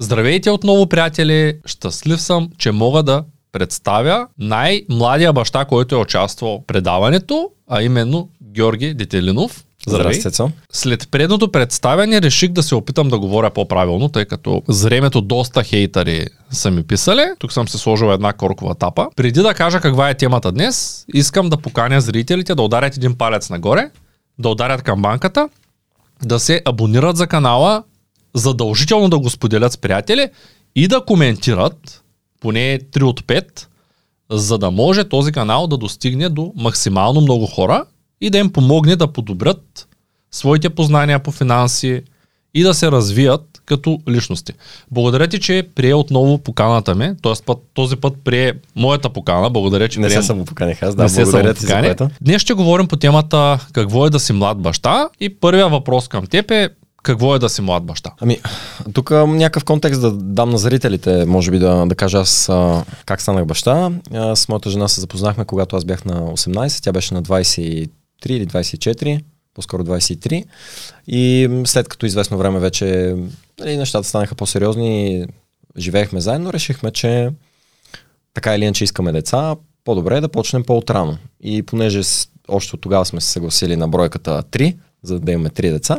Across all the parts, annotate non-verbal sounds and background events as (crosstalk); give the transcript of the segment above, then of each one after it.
Здравейте отново, приятели! Щастлив съм, че мога да представя най-младия баща, който е участвал в предаването, а именно Георги Детелинов. Здравей. Цо. След предното представяне реших да се опитам да говоря по-правилно, тъй като зремето доста хейтари са ми писали. Тук съм се сложил една коркова тапа. Преди да кажа каква е темата днес, искам да поканя зрителите да ударят един палец нагоре, да ударят камбанката, да се абонират за канала, задължително да го споделят с приятели и да коментират поне 3 от 5, за да може този канал да достигне до максимално много хора и да им помогне да подобрят своите познания по финанси и да се развият като личности. Благодаря ти, че прие отново поканата ми, т.е. Път, този път прие моята покана. Благодаря, че не прием... се самопоканих аз, да, не благодаря ти за което. Днес ще говорим по темата какво е да си млад баща и първия въпрос към теб е какво е да си млад баща? Ами, тук някакъв контекст да дам на зрителите, може би да, да кажа аз а, как станах баща. А, с моята жена се запознахме, когато аз бях на 18, тя беше на 23 или 24, по-скоро 23. И след като известно време вече нали, нещата станаха по-сериозни, живеехме заедно, решихме, че така или иначе искаме деца, по-добре е да почнем по-отрано. И понеже още от тогава сме се съгласили на бройката 3, за да имаме 3 деца,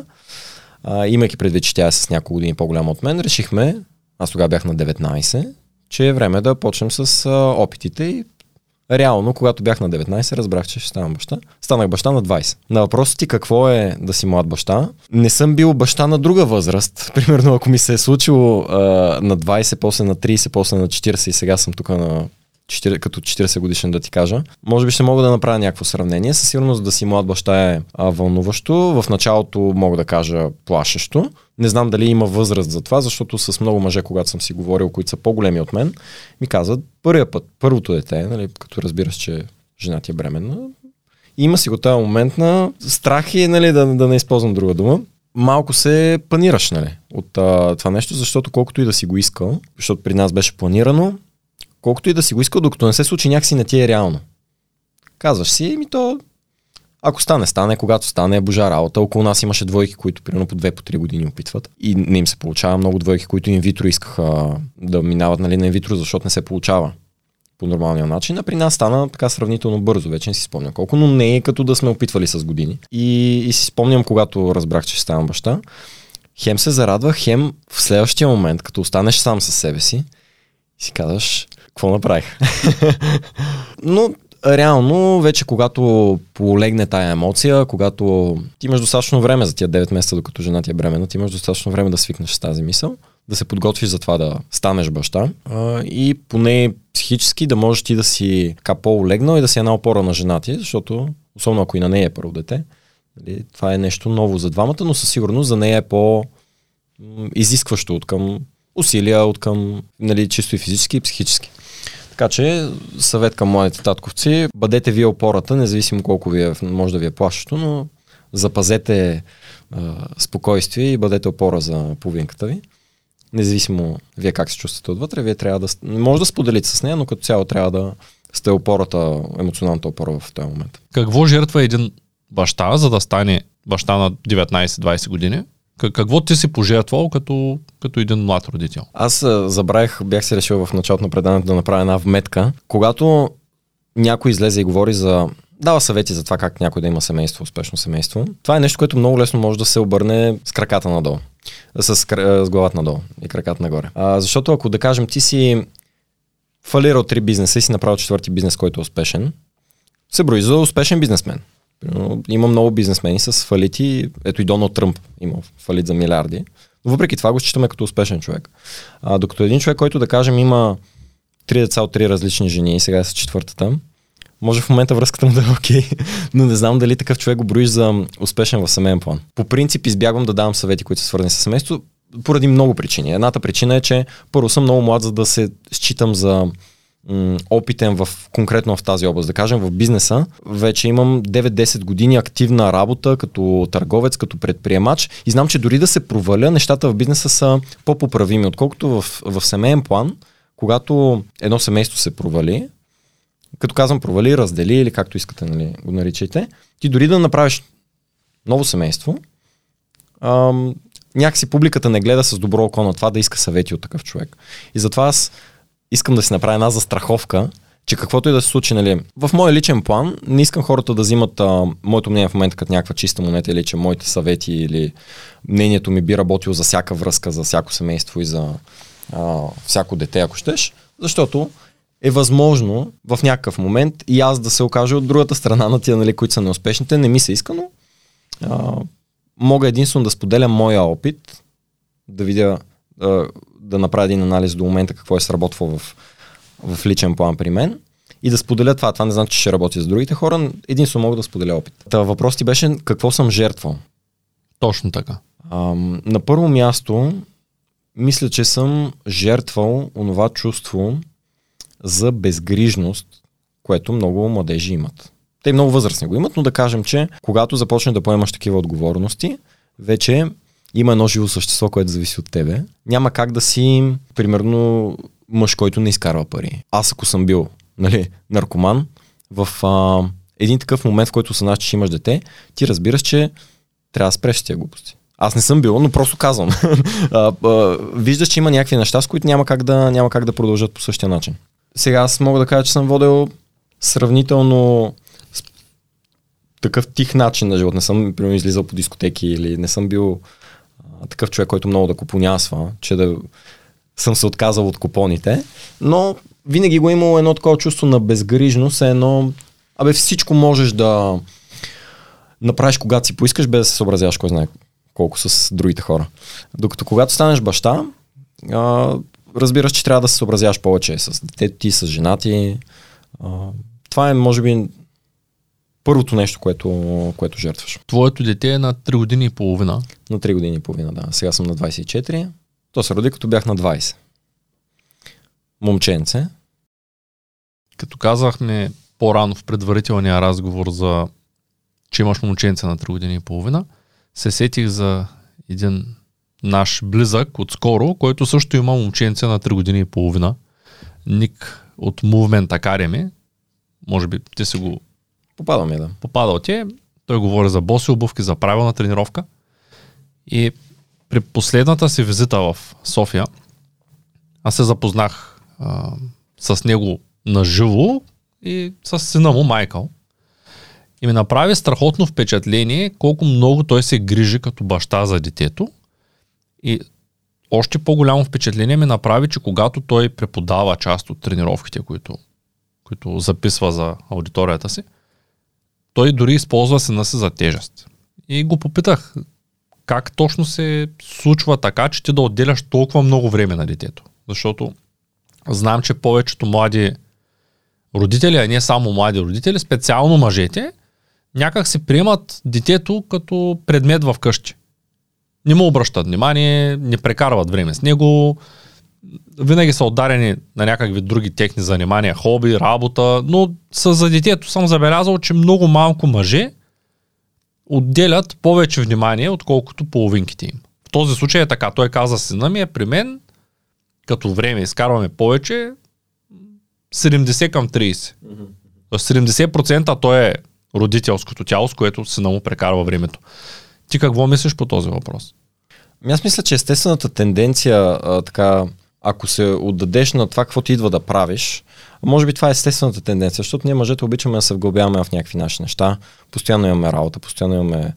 а, имайки предвид, че тя е с няколко години по-голяма от мен, решихме, аз тогава бях на 19, че е време да почнем с а, опитите и реално, когато бях на 19, разбрах, че ще ставам баща. Станах баща на 20. На въпросът ти какво е да си млад баща, не съм бил баща на друга възраст. (laughs) Примерно, ако ми се е случило а, на 20, после на 30, после на 40 и сега съм тук на 4, като 40 годишен да ти кажа. Може би ще мога да направя някакво сравнение. Със сигурност да си млад баща е а, вълнуващо. В началото мога да кажа плашещо. Не знам дали има възраст за това, защото с много мъже, когато съм си говорил, които са по-големи от мен, ми казват първия път, първото дете, нали, като разбираш, че жена ти е бременна, има си го този момент на страх и нали, да, да не използвам друга дума малко се панираш нали, от а, това нещо, защото колкото и да си го искал, защото при нас беше планирано, колкото и да си го искал, докато не се случи някакси не ти е реално. Казваш си, ми то, ако стане, стане, когато стане, е божа работа. Около нас имаше двойки, които примерно по 2 по 3 години опитват. И не им се получава много двойки, които инвитро искаха да минават нали, на инвитро, защото не се получава по нормалния начин. А при нас стана така сравнително бързо, вече не си спомням колко, но не е като да сме опитвали с години. И, и си спомням, когато разбрах, че ставам баща, хем се зарадвах, хем в следващия момент, като останеш сам със себе си, си казваш, какво направих? (laughs) Но реално, вече когато полегне тая емоция, когато ти имаш достатъчно време за тия 9 месеца, докато жена ти е бременна, ти имаш достатъчно време да свикнеш с тази мисъл, да се подготвиш за това да станеш баща а, и поне психически да можеш ти да си така по-олегнал и да си една опора на жена ти, защото, особено ако и на нея е първо дете, нали, това е нещо ново за двамата, но със сигурност за нея е по изискващо от към усилия, от към нали, чисто и физически и психически. Така че съвет към младите татковци, бъдете вие опората, независимо колко ви е, може да ви е плашещо, но запазете а, спокойствие и бъдете опора за половинката ви. Независимо вие как се чувствате отвътре, вие трябва да... Може да споделите с нея, но като цяло трябва да сте опората, емоционалната опора в този момент. Какво жертва един баща, за да стане баща на 19-20 години? Какво ти си пожертвал като, като един млад родител? Аз забравих, бях се решил в началото на предаването да направя една вметка. Когато някой излезе и говори за дава съвети за това как някой да има семейство, успешно семейство. Това е нещо, което много лесно може да се обърне с краката надолу. С, с главата надолу и краката нагоре. А, защото ако да кажем ти си фалирал три бизнеса и си направил четвърти бизнес, който е успешен, се брои за успешен бизнесмен. Има много бизнесмени с фалити. Ето и Доналд Тръмп има фалит за милиарди. Но въпреки това го считаме като успешен човек. А, докато един човек, който да кажем има три деца от три различни жени и сега е с четвъртата, може в момента връзката му да е окей, (laughs) но не знам дали такъв човек го броиш за успешен в семейен план. По принцип избягвам да давам съвети, които са свързани с семейство, поради много причини. Едната причина е, че първо съм много млад, за да се считам за опитен в, конкретно в тази област. Да кажем в бизнеса, вече имам 9-10 години активна работа като търговец, като предприемач и знам, че дори да се проваля, нещата в бизнеса са по-поправими, отколкото в, в семейен план, когато едно семейство се провали, като казвам провали, раздели или както искате нали, го наричайте, ти дори да направиш ново семейство, ам, някакси публиката не гледа с добро око на това да иска съвети от такъв човек. И затова аз искам да си направя една застраховка, че каквото и да се случи, нали, в моя личен план, не искам хората да взимат а, моето мнение в момента като някаква чиста монета или че моите съвети или мнението ми би работило за всяка връзка, за всяко семейство и за а, всяко дете, ако щеш, защото е възможно в някакъв момент и аз да се окажа от другата страна на тия, нали, които са неуспешните, не ми се иска, но а, мога единствено да споделям моя опит, да видя, а, да направя един анализ до момента какво е сработвало в, в личен план при мен и да споделя това. Това не значи, че ще работи с другите хора, единствено мога да споделя опит. Та въпрос ти беше какво съм жертвал. Точно така. А, на първо място, мисля, че съм жертвал онова чувство за безгрижност, което много младежи имат. Те много възрастни го имат, но да кажем, че когато започнеш да поемаш такива отговорности, вече има едно живо същество, което зависи от тебе. Няма как да си, примерно, мъж, който не изкарва пари. Аз ако съм бил нали, наркоман, в а, един такъв момент, в който съзнаш, че имаш дете, ти разбираш, че трябва да спреш тия глупости. Аз не съм бил, но просто казвам. (laughs) а, а, виждаш, че има някакви неща, с които няма как, да, няма как да продължат по същия начин. Сега аз мога да кажа, че съм водил сравнително такъв тих начин на живот. Не съм примерно, излизал по дискотеки или не съм бил такъв човек, който много да купонясва, че да съм се отказал от купоните, но винаги го е имало едно такова чувство на безгрижност, едно, абе всичко можеш да направиш когато си поискаш, без да се съобразяваш кой знае колко с другите хора. Докато когато станеш баща, а, разбираш, че трябва да се съобразяваш повече с детето ти, с жена ти. А, това е, може би, първото нещо, което, което жертваш. Твоето дете е на 3 години и половина. На 3 години и половина, да. Сега съм на 24. То се роди като бях на 20. Момченце. Като казахме по-рано в предварителния разговор за че имаш момченце на 3 години и половина, се сетих за един наш близък отскоро, който също има момченце на 3 години и половина. Ник от Movement Academy. Може би ти си го Попадаме, да. попадал ти. Той говори за боси обувки, за правилна тренировка. И при последната си визита в София, аз се запознах а, с него наживо и с сина му Майкъл. И ми направи страхотно впечатление колко много той се грижи като баща за детето. И още по-голямо впечатление ми направи, че когато той преподава част от тренировките, които, които записва за аудиторията си, той дори използва сина си за тежест. И го попитах, как точно се случва така, че ти да отделяш толкова много време на детето. Защото знам, че повечето млади родители, а не само млади родители, специално мъжете, някак се приемат детето като предмет в къщи. Не му обръщат внимание, не прекарват време с него, винаги са отдарени на някакви други техни занимания, хоби, работа, но с за детето съм забелязал, че много малко мъже отделят повече внимание, отколкото половинките им. В този случай е така. Той каза, сина ми е при мен, като време изкарваме повече, 70 към 30. Тоест 70% той е родителското тяло, с което сина му прекарва времето. Ти какво мислиш по този въпрос? Ами Аз мисля, че естествената тенденция, а, така, ако се отдадеш на това, какво ти идва да правиш, може би това е естествената тенденция, защото ние мъжете обичаме да се вглъбяваме в някакви наши неща. Постоянно имаме работа, постоянно имаме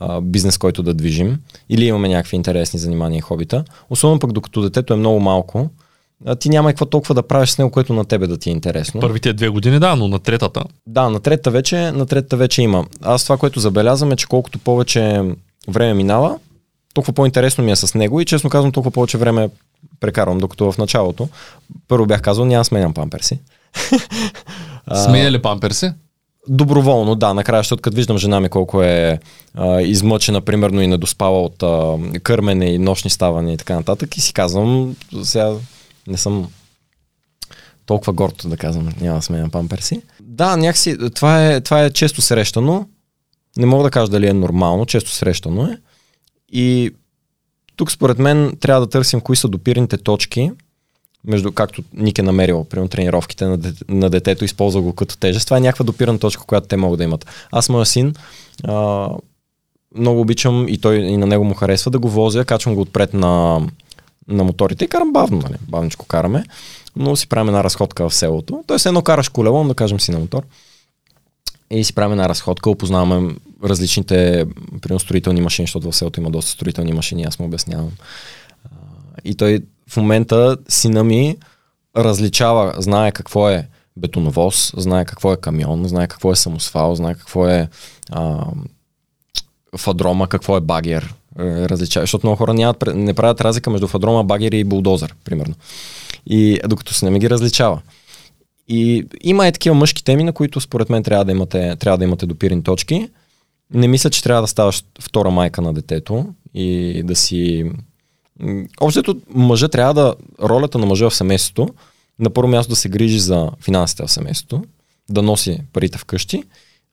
а, бизнес, който да движим, или имаме някакви интересни занимания и хобита. Особено пък докато детето е много малко, а ти няма какво толкова да правиш с него, което на тебе да ти е интересно. Първите две години, да, но на третата. Да, на третата вече, на третата вече има. Аз това, което забелязвам е, че колкото повече време минава, толкова по-интересно ми е с него и честно казвам, толкова повече време прекарвам, докато в началото първо бях казал, няма сменям памперси. А, (laughs) Сменя ли памперси? Доброволно, да, накрая, защото като виждам жена ми колко е а, измъчена, примерно и недоспала от а, кърмене и нощни ставания и така нататък и си казвам, сега не съм толкова горд да казвам, няма да сменям памперси. Да, някакси, това е, това е често срещано, не мога да кажа дали е нормално, често срещано е. И тук според мен трябва да търсим кои са допирните точки, между както Ник е намерил, примерно тренировките на, дете, на детето, използва го като тежест. Това е някаква допирана точка, която те могат да имат. Аз, моя син, а, много обичам и той и на него му харесва да го возя, качвам го отпред на, на моторите и карам бавно, нали? бавничко караме, но си правим една разходка в селото. Тоест едно караш колело, да кажем си на мотор и си правим една разходка, опознаваме различните примерно, строителни машини, защото в селото има доста строителни машини, аз му обяснявам. И той в момента сина ми различава, знае какво е бетоновоз, знае какво е камион, знае какво е самосвал, знае какво е а, фадрома, какво е багер. Е, различава, защото много хора нямат, не правят разлика между фадрома, багер и булдозър, примерно. И докато се не ми ги различава. И има и такива мъжки теми, на които според мен трябва да имате, трябва да имате допирни точки. Не мисля, че трябва да ставаш втора майка на детето и да си... Общото мъжа трябва да... Ролята на мъжа в семейството на първо място да се грижи за финансите в семейството, да носи парите вкъщи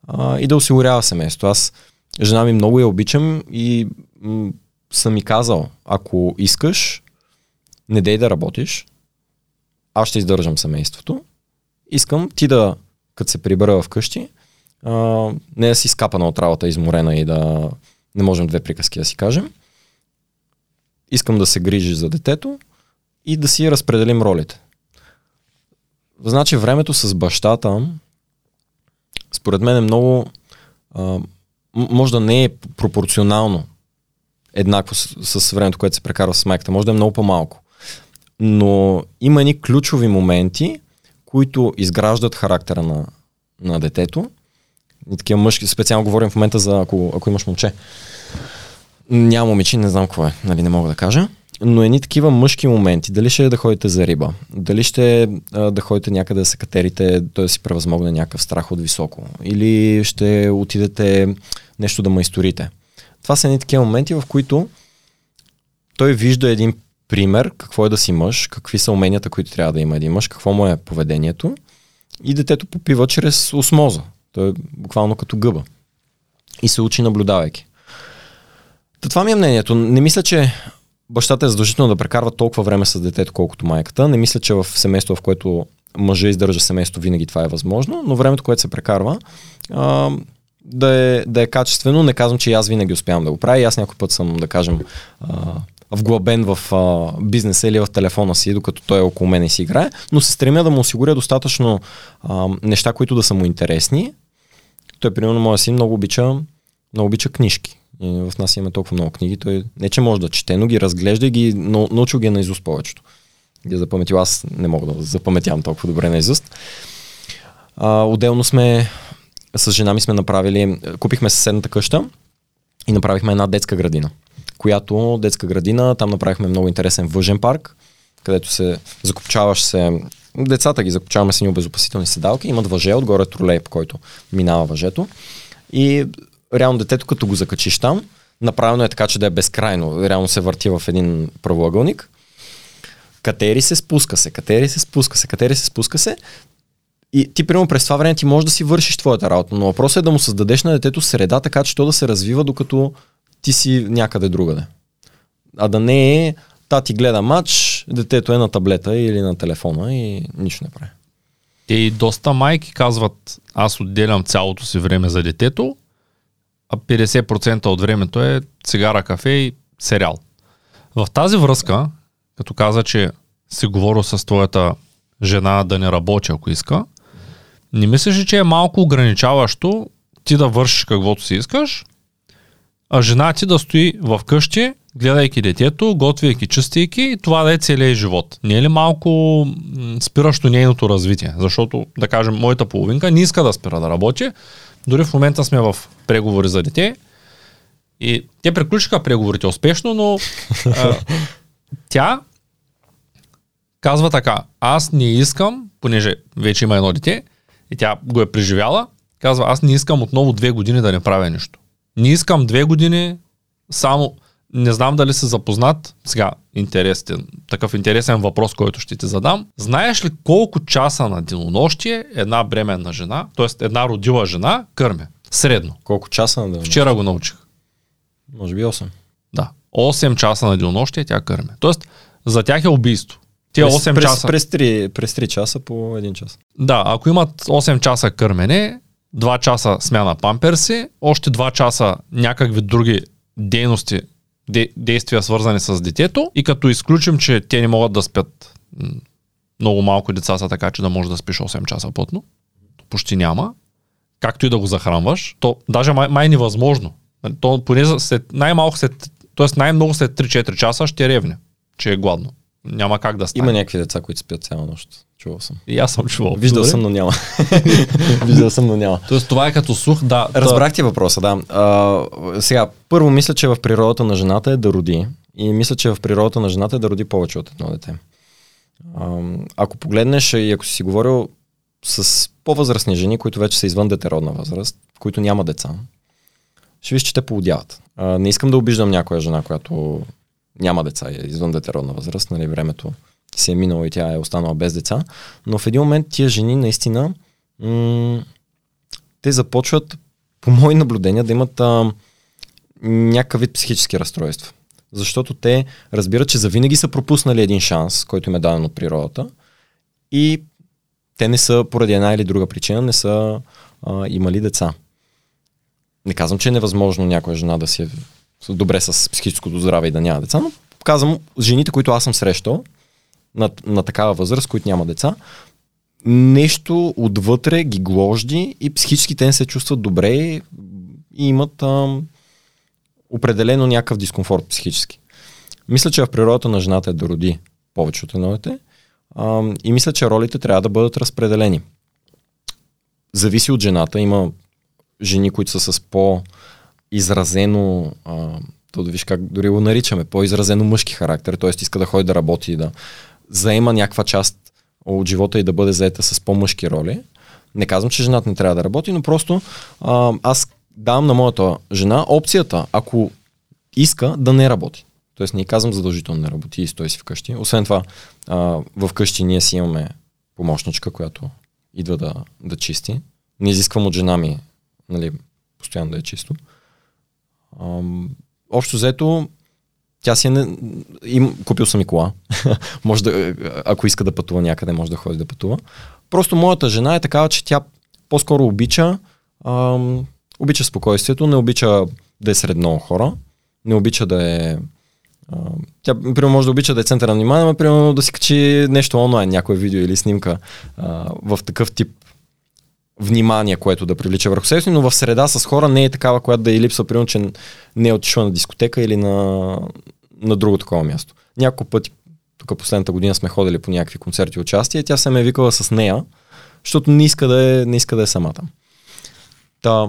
а, и да осигурява семейството. Аз жена ми много я обичам и м- съм ми казал, ако искаш, не дей да работиш, аз ще издържам семейството. Искам ти да, като се прибера вкъщи, а, не да си скапана от работа, изморена и да не можем две приказки да си кажем. Искам да се грижи за детето и да си разпределим ролите. Значи времето с бащата, според мен е много, а, може да не е пропорционално еднакво с, с времето, което се прекарва с майката, може да е много по-малко. Но има едни ключови моменти, които изграждат характера на, на детето. И такива мъжки, специално говорим в момента за ако, ако имаш момче. Няма момиче, не знам какво е, нали не мога да кажа но едни такива мъжки моменти, дали ще е да ходите за риба, дали ще е да ходите някъде да се катерите, той да си превъзмогне някакъв страх от високо, или ще отидете нещо да майсторите. Това са едни такива моменти, в които той вижда един пример, какво е да си мъж, какви са уменията, които трябва да има един мъж, какво му е поведението и детето попива чрез осмоза. Той е буквално като гъба. И се учи наблюдавайки. Та това ми е мнението. Не мисля, че бащата е задължително да прекарва толкова време с детето, колкото майката. Не мисля, че в семейство, в което мъжа издържа семейство, винаги това е възможно, но времето, което се прекарва, а, да, е, да е качествено. Не казвам, че аз винаги успявам да го правя. И аз някой път съм, да кажем, а, вглъбен в а, бизнеса или в телефона си, докато той е около мен и си играе, но се стремя да му осигуря достатъчно а, неща, които да са му интересни. Той, примерно, моя син много обича, много обича книжки. И в нас имаме толкова много книги. Той не, че може да чете, но ги разглежда и ги научил ги е на изуст повечето. Ги е запаметил. Аз не мога да запаметявам толкова добре на изуст. А, отделно сме с жена ми сме направили, купихме съседната къща и направихме една детска градина, която детска градина, там направихме много интересен въжен парк, където се закопчаваш се, децата ги закопчаваме с едни обезопасителни седалки, имат въже, отгоре тролей, по който минава въжето. И реално детето като го закачиш там, направено е така, че да е безкрайно. Реално се върти в един правоъгълник. Катери се, спуска се, катери се, спуска се, катери се, спуска се. И ти, примерно, през това време ти можеш да си вършиш твоята работа, но въпросът е да му създадеш на детето среда, така че то да се развива, докато ти си някъде другаде. А да не е, тати гледа матч, детето е на таблета или на телефона и нищо не прави. Те и доста майки казват, аз отделям цялото си време за детето, а 50% от времето е цигара, кафе и сериал. В тази връзка, като каза, че си говорил с твоята жена да не работи, ако иска, не мислиш ли, че е малко ограничаващо ти да вършиш каквото си искаш, а жена ти да стои в къщи, гледайки детето, готвейки, чистейки и това да е целият живот. Не е ли малко спиращо нейното развитие? Защото, да кажем, моята половинка не иска да спира да работи, дори в момента сме в преговори за дете. И те приключиха преговорите успешно, но а, (laughs) тя казва така, аз не искам, понеже вече има едно дете, и тя го е преживяла, казва, аз не искам отново две години да не правя нищо. Не искам две години само, не знам дали си запознат, сега интересен, такъв интересен въпрос, който ще ти задам. Знаеш ли колко часа на денонощие една бременна жена, т.е. една родила жена, кърме? Средно. Колко часа на денонощие? Вчера го научих. Може би 8. Да. 8 часа на денонощие тя кърме. Тоест, за тях е убийство. През, 8 през, часа. През 3, през 3 часа по 1 час. Да, ако имат 8 часа кърмене, 2 часа смяна памперси, още 2 часа някакви други дейности, де, действия свързани с детето и като изключим, че те не могат да спят много малко деца са така, че да можеш да спиш 8 часа плътно, почти няма, както и да го захранваш, то даже май, май невъзможно. То поне след, най-малко след, т.е. най-много след 3-4 часа ще ревне, че е гладно. Няма как да стане. Има някакви деца, които спят цяла нощ. Чувал съм. И аз съм чувал. Виждал Добре. съм, но няма. (laughs) Виждал съм, но няма. Тоест това е като сух, да. Разбрах ти въпроса, да. А, сега, първо мисля, че в природата на жената е да роди. И мисля, че в природата на жената е да роди повече от едно дете. А, ако погледнеш и ако си си говорил с по-възрастни жени, които вече са извън детеродна възраст, които няма деца, ще виж, че те поудяват. А, не искам да обиждам някоя жена, която няма деца е извън детеродна възраст, нали, времето си е минало и тя е останала без деца, но в един момент тия жени наистина м- те започват, по мои наблюдения, да имат а, някакъв вид психически разстройства. Защото те разбират, че завинаги са пропуснали един шанс, който им е даден от природата и те не са, поради една или друга причина, не са а, имали деца. Не казвам, че е невъзможно някоя жена да си е добре с психическото здраве и да няма деца, но казвам, жените, които аз съм срещал на, на такава възраст, които няма деца, нещо отвътре ги гложди и психически те не се чувстват добре и имат ам, определено някакъв дискомфорт психически. Мисля, че в природата на жената е да роди повече от едно дете ам, и мисля, че ролите трябва да бъдат разпределени. Зависи от жената. Има жени, които са с по-изразено, а, то да виж как дори го наричаме, по-изразено мъжки характер, т.е. иска да ходи да работи и да заема някаква част от живота и да бъде заета с по-мъжки роли. Не казвам, че жената не трябва да работи, но просто а, аз давам на моята жена опцията, ако иска да не работи. Тоест не казвам задължително не работи и стой си вкъщи. Освен това, а, вкъщи ние си имаме помощничка, която идва да, да чисти. Не изисквам от жена ми нали, постоянно да е чисто. Общо взето, тя си е... Не... Им, купил съм и кола. (laughs) може да, ако иска да пътува някъде, може да ходи да пътува. Просто моята жена е такава, че тя по-скоро обича ам, обича спокойствието, не обича да е сред много хора, не обича да е а, тя, примерно, може да обича да е център на внимание, но примерно да си качи нещо онлайн, някое видео или снимка а, в такъв тип внимание, което да привлича върху себе си, но в среда с хора не е такава, която да и липсва, примерно, че не е отишла на дискотека или на, на друго такова място. Няколко пъти, тук последната година сме ходили по някакви концерти участия, тя се ме е викала с нея, защото не иска да е, не иска да е сама там. Та,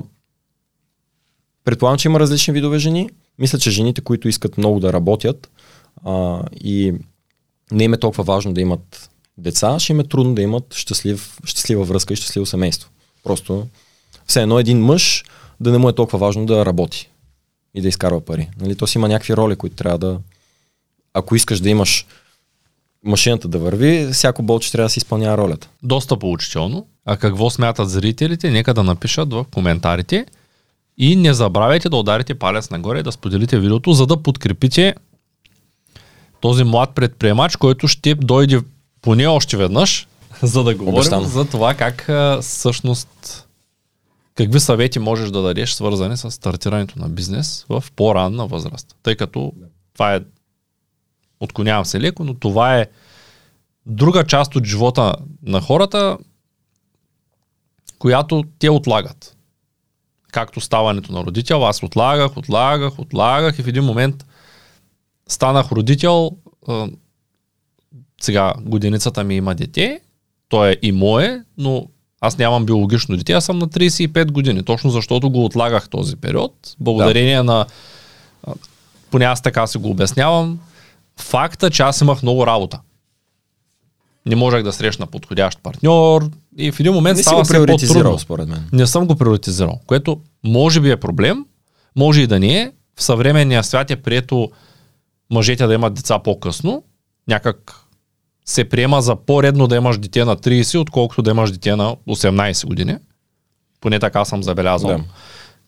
предполагам, че има различни видове жени. Мисля, че жените, които искат много да работят а, и не им е толкова важно да имат деца, ще им е трудно да имат щастлив, щастлива връзка и щастливо семейство. Просто все едно един мъж да не му е толкова важно да работи и да изкарва пари. Нали? То си има някакви роли, които трябва да... Ако искаш да имаш машината да върви, всяко болче трябва да си изпълнява ролята. Доста поучително. А какво смятат зрителите, нека да напишат в коментарите. И не забравяйте да ударите палец нагоре и да споделите видеото, за да подкрепите този млад предприемач, който ще дойде поне още веднъж, за да говорим Обещано. за това как а, всъщност какви съвети можеш да дадеш свързани с стартирането на бизнес в по-ранна възраст. Тъй като това е отклонявам се леко, но това е друга част от живота на хората, която те отлагат. Както ставането на родител, аз отлагах, отлагах, отлагах и в един момент станах родител. Сега годиницата ми има дете, то е и мое, но аз нямам биологично дете, аз съм на 35 години, точно защото го отлагах този период, благодарение да. на, поне аз така си го обяснявам, факта, че аз имах много работа. Не можех да срещна подходящ партньор и в един момент Не става все приоритизирал, по-трудно. според мен. Не съм го приоритизирал, което може би е проблем, може и да не е. В съвременния свят е прието мъжете да имат деца по-късно. Някак се приема за по-редно да имаш дете на 30, отколкото да имаш дете на 18 години. Поне така съм забелязал. Да.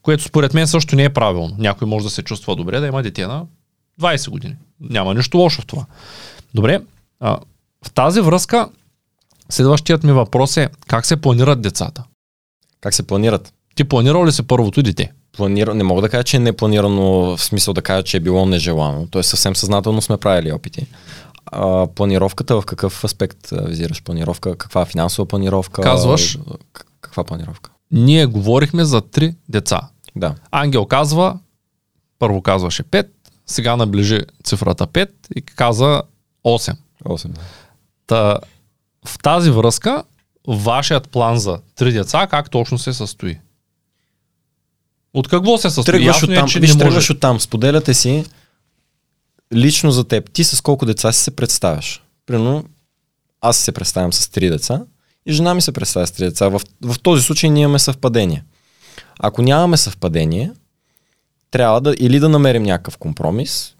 Което според мен също не е правилно. Някой може да се чувства добре да има дете на 20 години. Няма нищо лошо в това. Добре, а, в тази връзка следващият ми въпрос е как се планират децата? Как се планират? Ти планирал ли си първото дете? Планира... Не мога да кажа, че е непланирано, в смисъл да кажа, че е било нежелано. Тоест съвсем съзнателно сме правили опити. А, планировката в какъв аспект визираш? Планировка? Каква финансова планировка? Казваш? Каква планировка? Ние говорихме за три деца. Да. Ангел казва, първо казваше 5, сега наближи цифрата 5 и каза 8. 8. Та, в тази връзка, вашият план за три деца, как точно се състои? От какво се състои? Тръгваш Ясно от там, е, че виж, не може. от там, споделяте си лично за теб. Ти с колко деца си се представяш? Примерно, аз се представям с три деца и жена ми се представя с три деца. В, в този случай ние имаме съвпадение. Ако нямаме съвпадение, трябва да или да намерим някакъв компромис,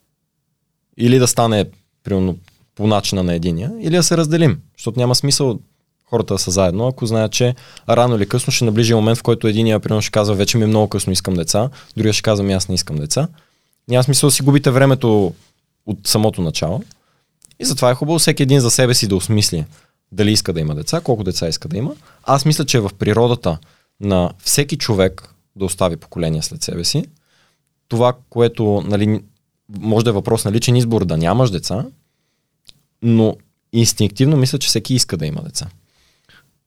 или да стане примерно по начина на единия, или да се разделим. Защото няма смисъл хората да са заедно, ако знаят, че рано или късно ще наближи момент, в който единия примерно ще казва, вече ми е много късно, искам деца, другия ще казва, «Ми, аз не искам деца. Няма смисъл да си губите времето от самото начало. И затова е хубаво всеки един за себе си да осмисли дали иска да има деца, колко деца иска да има. Аз мисля, че е в природата на всеки човек да остави поколение след себе си. Това, което нали, може да е въпрос на личен избор да нямаш деца, но инстинктивно мисля, че всеки иска да има деца.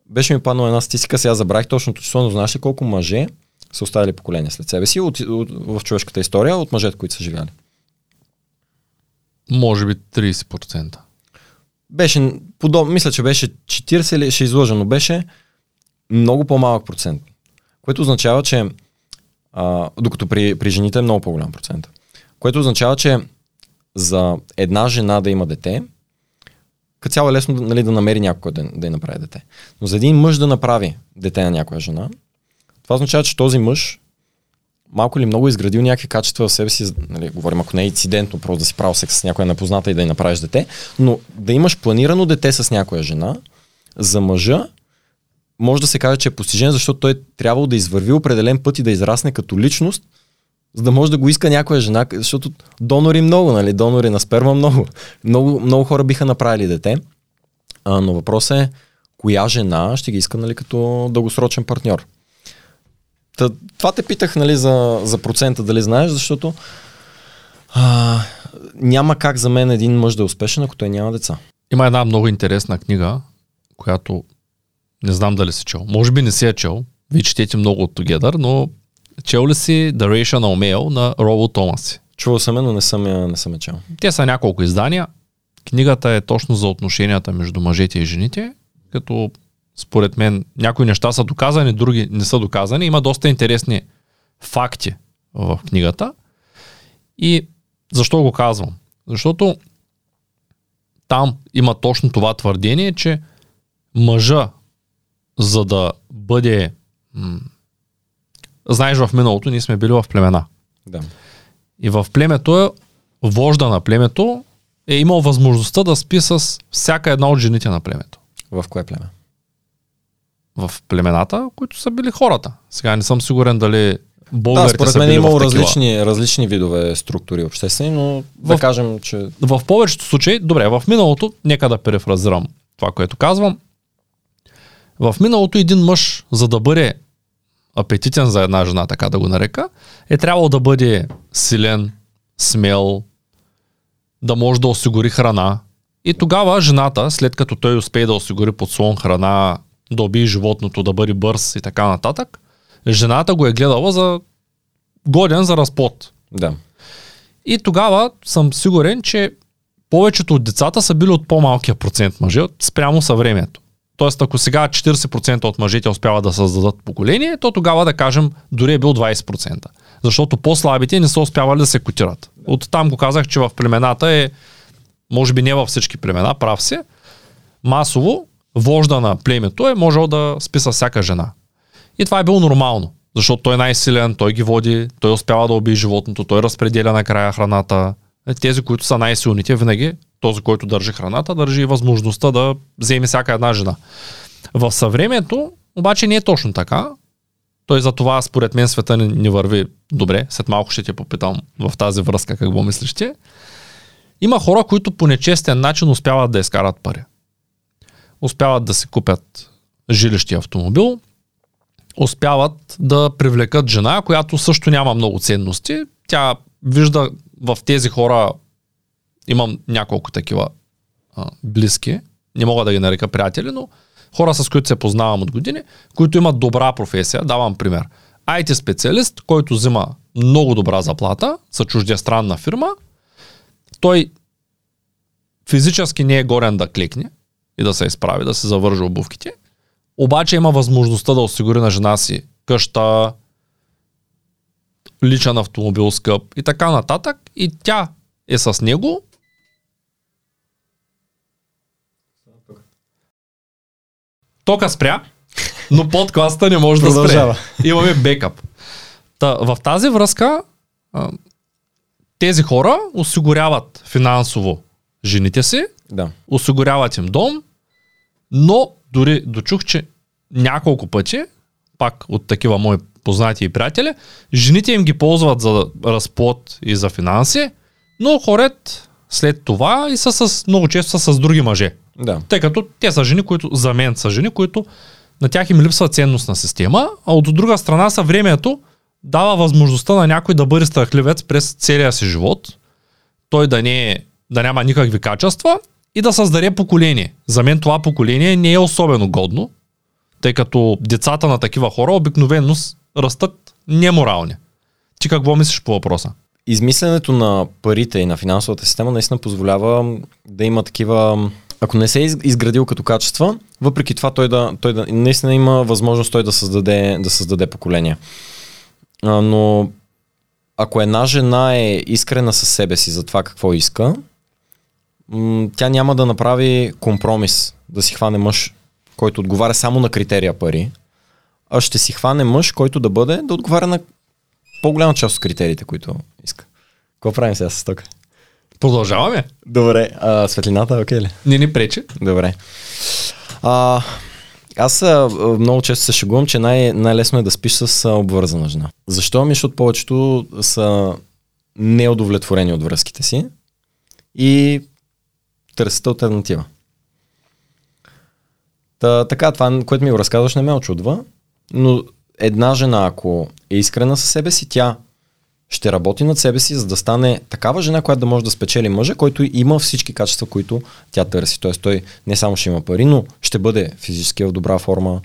Беше ми паднала една статистика, сега забравих точното число, но знаеш ли колко мъже са оставили поколение след себе си от, от, в човешката история от мъжете, които са живяли? Може би 30%. Беше, подоб, мисля, че беше 40 или ще излъжа, но беше много по-малък процент. Което означава, че а, докато при, при жените е много по-голям процент. Което означава, че за една жена да има дете, като цяло е лесно нали, да намери някой да, да й направи дете. Но за един мъж да направи дете на някоя жена, това означава, че този мъж малко или много изградил някакви качества в себе си, нали, говорим ако не е инцидентно, просто да си правил секс с някоя непозната и да й направиш дете, но да имаш планирано дете с някоя жена, за мъжа, може да се каже, че е постижен, защото той е трябвало да извърви определен път и да израсне като личност, за да може да го иска някоя жена, защото донори много, нали, донори на сперма много. Много, много хора биха направили дете, а, но въпросът е, коя жена ще ги иска, нали, като дългосрочен партньор. Та, това те питах нали, за, за процента, дали знаеш, защото а, няма как за мен един мъж да е успешен, ако той няма деца. Има една много интересна книга, която не знам дали си чел. Може би не си я чел. Вие четете много от Together, но чел ли си The Rational Male на Робо Томаси? Чувал съм я, но не съм я, не съм я чел. Те са няколко издания. Книгата е точно за отношенията между мъжете и жените, като според мен някои неща са доказани, други не са доказани. Има доста интересни факти в книгата. И защо го казвам? Защото там има точно това твърдение, че мъжа, за да бъде... М- знаеш, в миналото ние сме били в племена. Да. И в племето е, вожда на племето е имал възможността да спи с всяка една от жените на племето. В кое племе? В племената, които са били хората. Сега не съм сигурен дали Да, българите според са мен е имало различни, различни видове структури обществени, но да В- кажем, че В повечето случаи, добре, в миналото, нека да перефразирам това, което казвам. В миналото един мъж, за да бъде апетитен за една жена, така да го нарека, е трябвало да бъде силен, смел, да може да осигури храна. И тогава жената, след като той успее да осигури подслон храна, да убие животното, да бъде бърз и така нататък, жената го е гледала за годен за разплод. да. И тогава съм сигурен, че повечето от децата са били от по-малкия процент мъже спрямо съвремието. Тоест, ако сега 40% от мъжете успяват да създадат поколение, то тогава да кажем дори е бил 20%. Защото по-слабите не са успявали да се котират. От там го казах, че в племената е, може би не във всички племена, прав се, масово вожда на племето е можел да спи с всяка жена. И това е било нормално, защото той е най-силен, той ги води, той успява да убие животното, той разпределя накрая храната. Е, Тези, които са най-силните, винаги този, който държи храната, държи и възможността да вземе всяка една жена. В съвремието обаче не е точно така. Той за това, според мен, света не, не върви добре. След малко ще те попитам в тази връзка какво мислиш ти. Има хора, които по нечестен начин успяват да изкарат пари. Успяват да си купят жилище и автомобил, успяват да привлекат жена, която също няма много ценности. Тя вижда в тези хора, имам няколко такива а, близки, не мога да ги нарека приятели, но хора с които се познавам от години, които имат добра професия. Давам пример. IT специалист, който взима много добра заплата за чуждестранна фирма, той физически не е горен да кликне и да се изправи, да се завържи обувките, обаче има възможността да осигури на жена си къща, личен автомобил скъп и така нататък и тя е с него. Тока спря, но подкаста не може да спре. Имаме бекап. Та, в тази връзка тези хора осигуряват финансово жените си, Да. осигуряват им дом, но дори дочух, че няколко пъти, пак от такива мои познати и приятели, жените им ги ползват за разплод и за финанси, но хорят след това и са с, много често са с други мъже. Да. Тъй като те са жени, които за мен са жени, които на тях им липсва ценностна система, а от друга страна са времето дава възможността на някой да бъде страхливец през целия си живот, той да, не е, да няма никакви качества и да създаде поколение. За мен това поколение не е особено годно, тъй като децата на такива хора обикновено растат неморални. Ти какво мислиш по въпроса? Измисленето на парите и на финансовата система наистина позволява да има такива ако не се е из- изградил като качества, въпреки това той да, той да наистина има възможност той да създаде, да създаде поколение. А, но ако една жена е искрена със себе си за това какво иска, м- тя няма да направи компромис да си хване мъж, който отговаря само на критерия пари, а ще си хване мъж, който да бъде, да отговаря на по-голяма част от критериите, които иска. Какво правим сега с тока? Продължаваме. Добре, а, светлината, окей ли? Не ни пречи. Добре. А, аз а, много често се шегувам, че най- най-лесно е да спиш с а, обвързана жена. Защо? Ами, защото повечето са неудовлетворени от връзките си и търсят альтернатива. Та, така, това, което ми го разказваш, не ме очудва, но една жена, ако е искрена със себе си, тя ще работи над себе си, за да стане такава жена, която да може да спечели мъжа, който има всички качества, които тя търси. Тоест той не само ще има пари, но ще бъде физически в добра форма,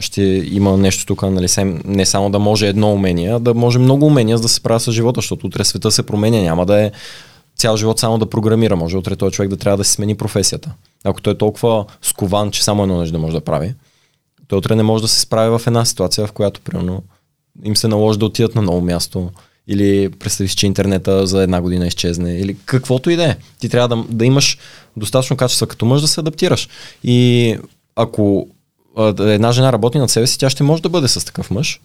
ще има нещо тук, нали, не само да може едно умение, а да може много умения за да се справя с живота, защото утре света се променя, няма да е цял живот само да програмира, може утре този човек да трябва да си смени професията. Ако той е толкова скован, че само едно нещо да може да прави, той утре не може да се справи в една ситуация, в която примерно им се наложи да отидат на ново място, или представиш, че интернета за една година изчезне, или каквото и да е. Ти трябва да, да имаш достатъчно качество като мъж да се адаптираш. И ако една жена работи над себе си, тя ще може да бъде с такъв мъж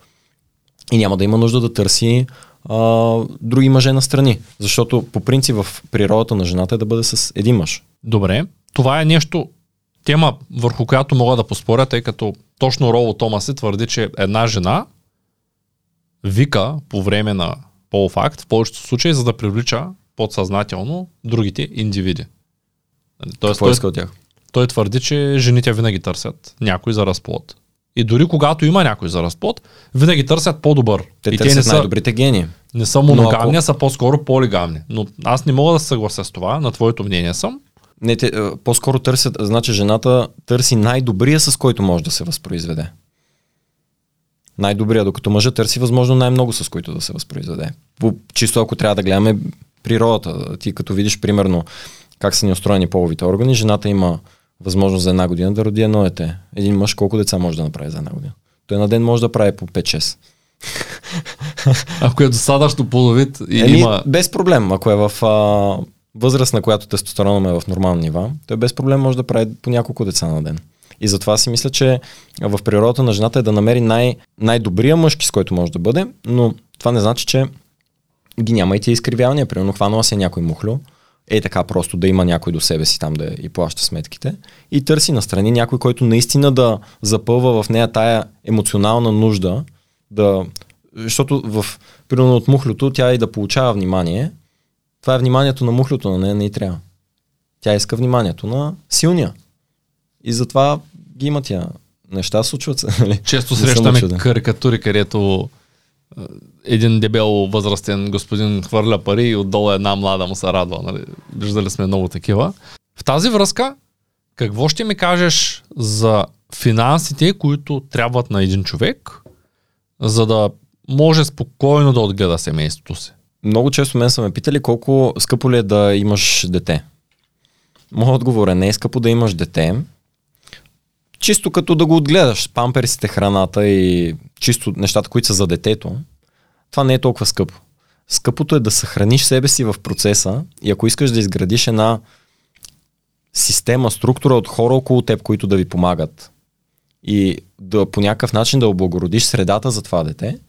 и няма да има нужда да търси а, други мъже на страни. Защото по принцип в природата на жената е да бъде с един мъж. Добре. Това е нещо, тема върху която мога да поспоря, тъй като точно Роло Томас се твърди, че една жена вика по време на полуфакт, в повечето случаи, за да привлича подсъзнателно другите индивиди. Нали, Тоест, Какво той, иска от тях? той твърди, че жените винаги търсят някой за разплод. И дори когато има някой за разплод, винаги търсят по-добър. Те и те търсят не са, най-добрите гении. не са Но моногамни, ако- са по-скоро полигамни. Но аз не мога да се съглася с това, на твоето мнение съм. Не, те, по-скоро търсят, значи жената търси най-добрия, с който може да се възпроизведе. Най-добрия, докато мъжът търси възможно най-много, с който да се възпроизведе. По, чисто ако трябва да гледаме природата. Ти като видиш примерно как са ни устроени половите органи, жената има възможност за една година да роди едно дете. Един мъж колко деца може да направи за една година? Той на ден може да прави по 5-6. Ако е достатъчно плодовит и Еми, има... без проблем. Ако е в а, възраст, на която тестостерона е в нормални нива, той без проблем може да прави по няколко деца на ден. И затова си мисля, че в природата на жената е да намери най- най-добрия мъжки, с който може да бъде, но това не значи, че ги няма и тия изкривявания. Примерно хванала се някой мухлю, е така просто да има някой до себе си там да и плаща сметките и търси настрани някой, който наистина да запълва в нея тая емоционална нужда, да, защото в, примерно от мухлюто тя и да получава внимание, това е вниманието на мухлюто, на нея не и трябва. Тя иска вниманието на силния. И затова ги има тя Неща случват се. Нали? Често срещаме карикатури, където един дебел възрастен господин хвърля пари и отдолу една млада му се радва. Нали? Виждали сме много такива. В тази връзка, какво ще ми кажеш за финансите, които трябват на един човек, за да може спокойно да отгледа семейството си? Много често мен са ме питали колко скъпо ли е да имаш дете. Моят отговор е не е скъпо да имаш дете. Чисто като да го отгледаш, памперсите, храната и чисто нещата, които са за детето, това не е толкова скъпо. Скъпото е да съхраниш себе си в процеса и ако искаш да изградиш една система, структура от хора около теб, които да ви помагат и да по някакъв начин да облагородиш средата за това дете,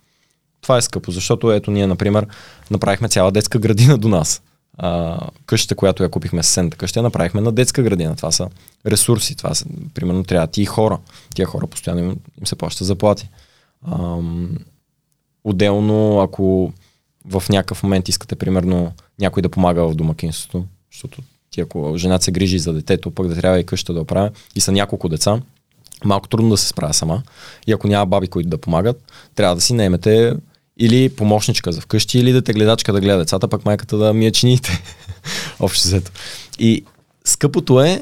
това е скъпо, защото ето ние, например, направихме цяла детска градина до нас. А, къщата, която я купихме с сената къща, направихме на детска градина. Това са ресурси, това са, примерно трябва ти и хора. Тия хора постоянно им, им се плащат заплати. Отделно, ако в някакъв момент искате, примерно, някой да помага в домакинството, защото ти ако жената се грижи за детето, пък да трябва и къща да оправя, и са няколко деца, малко трудно да се справя сама. И ако няма баби, които да помагат, трябва да си наемете или помощничка за вкъщи, или дете гледачка да гледа децата, пък майката да мие чините. (laughs) Общо взето. И скъпото е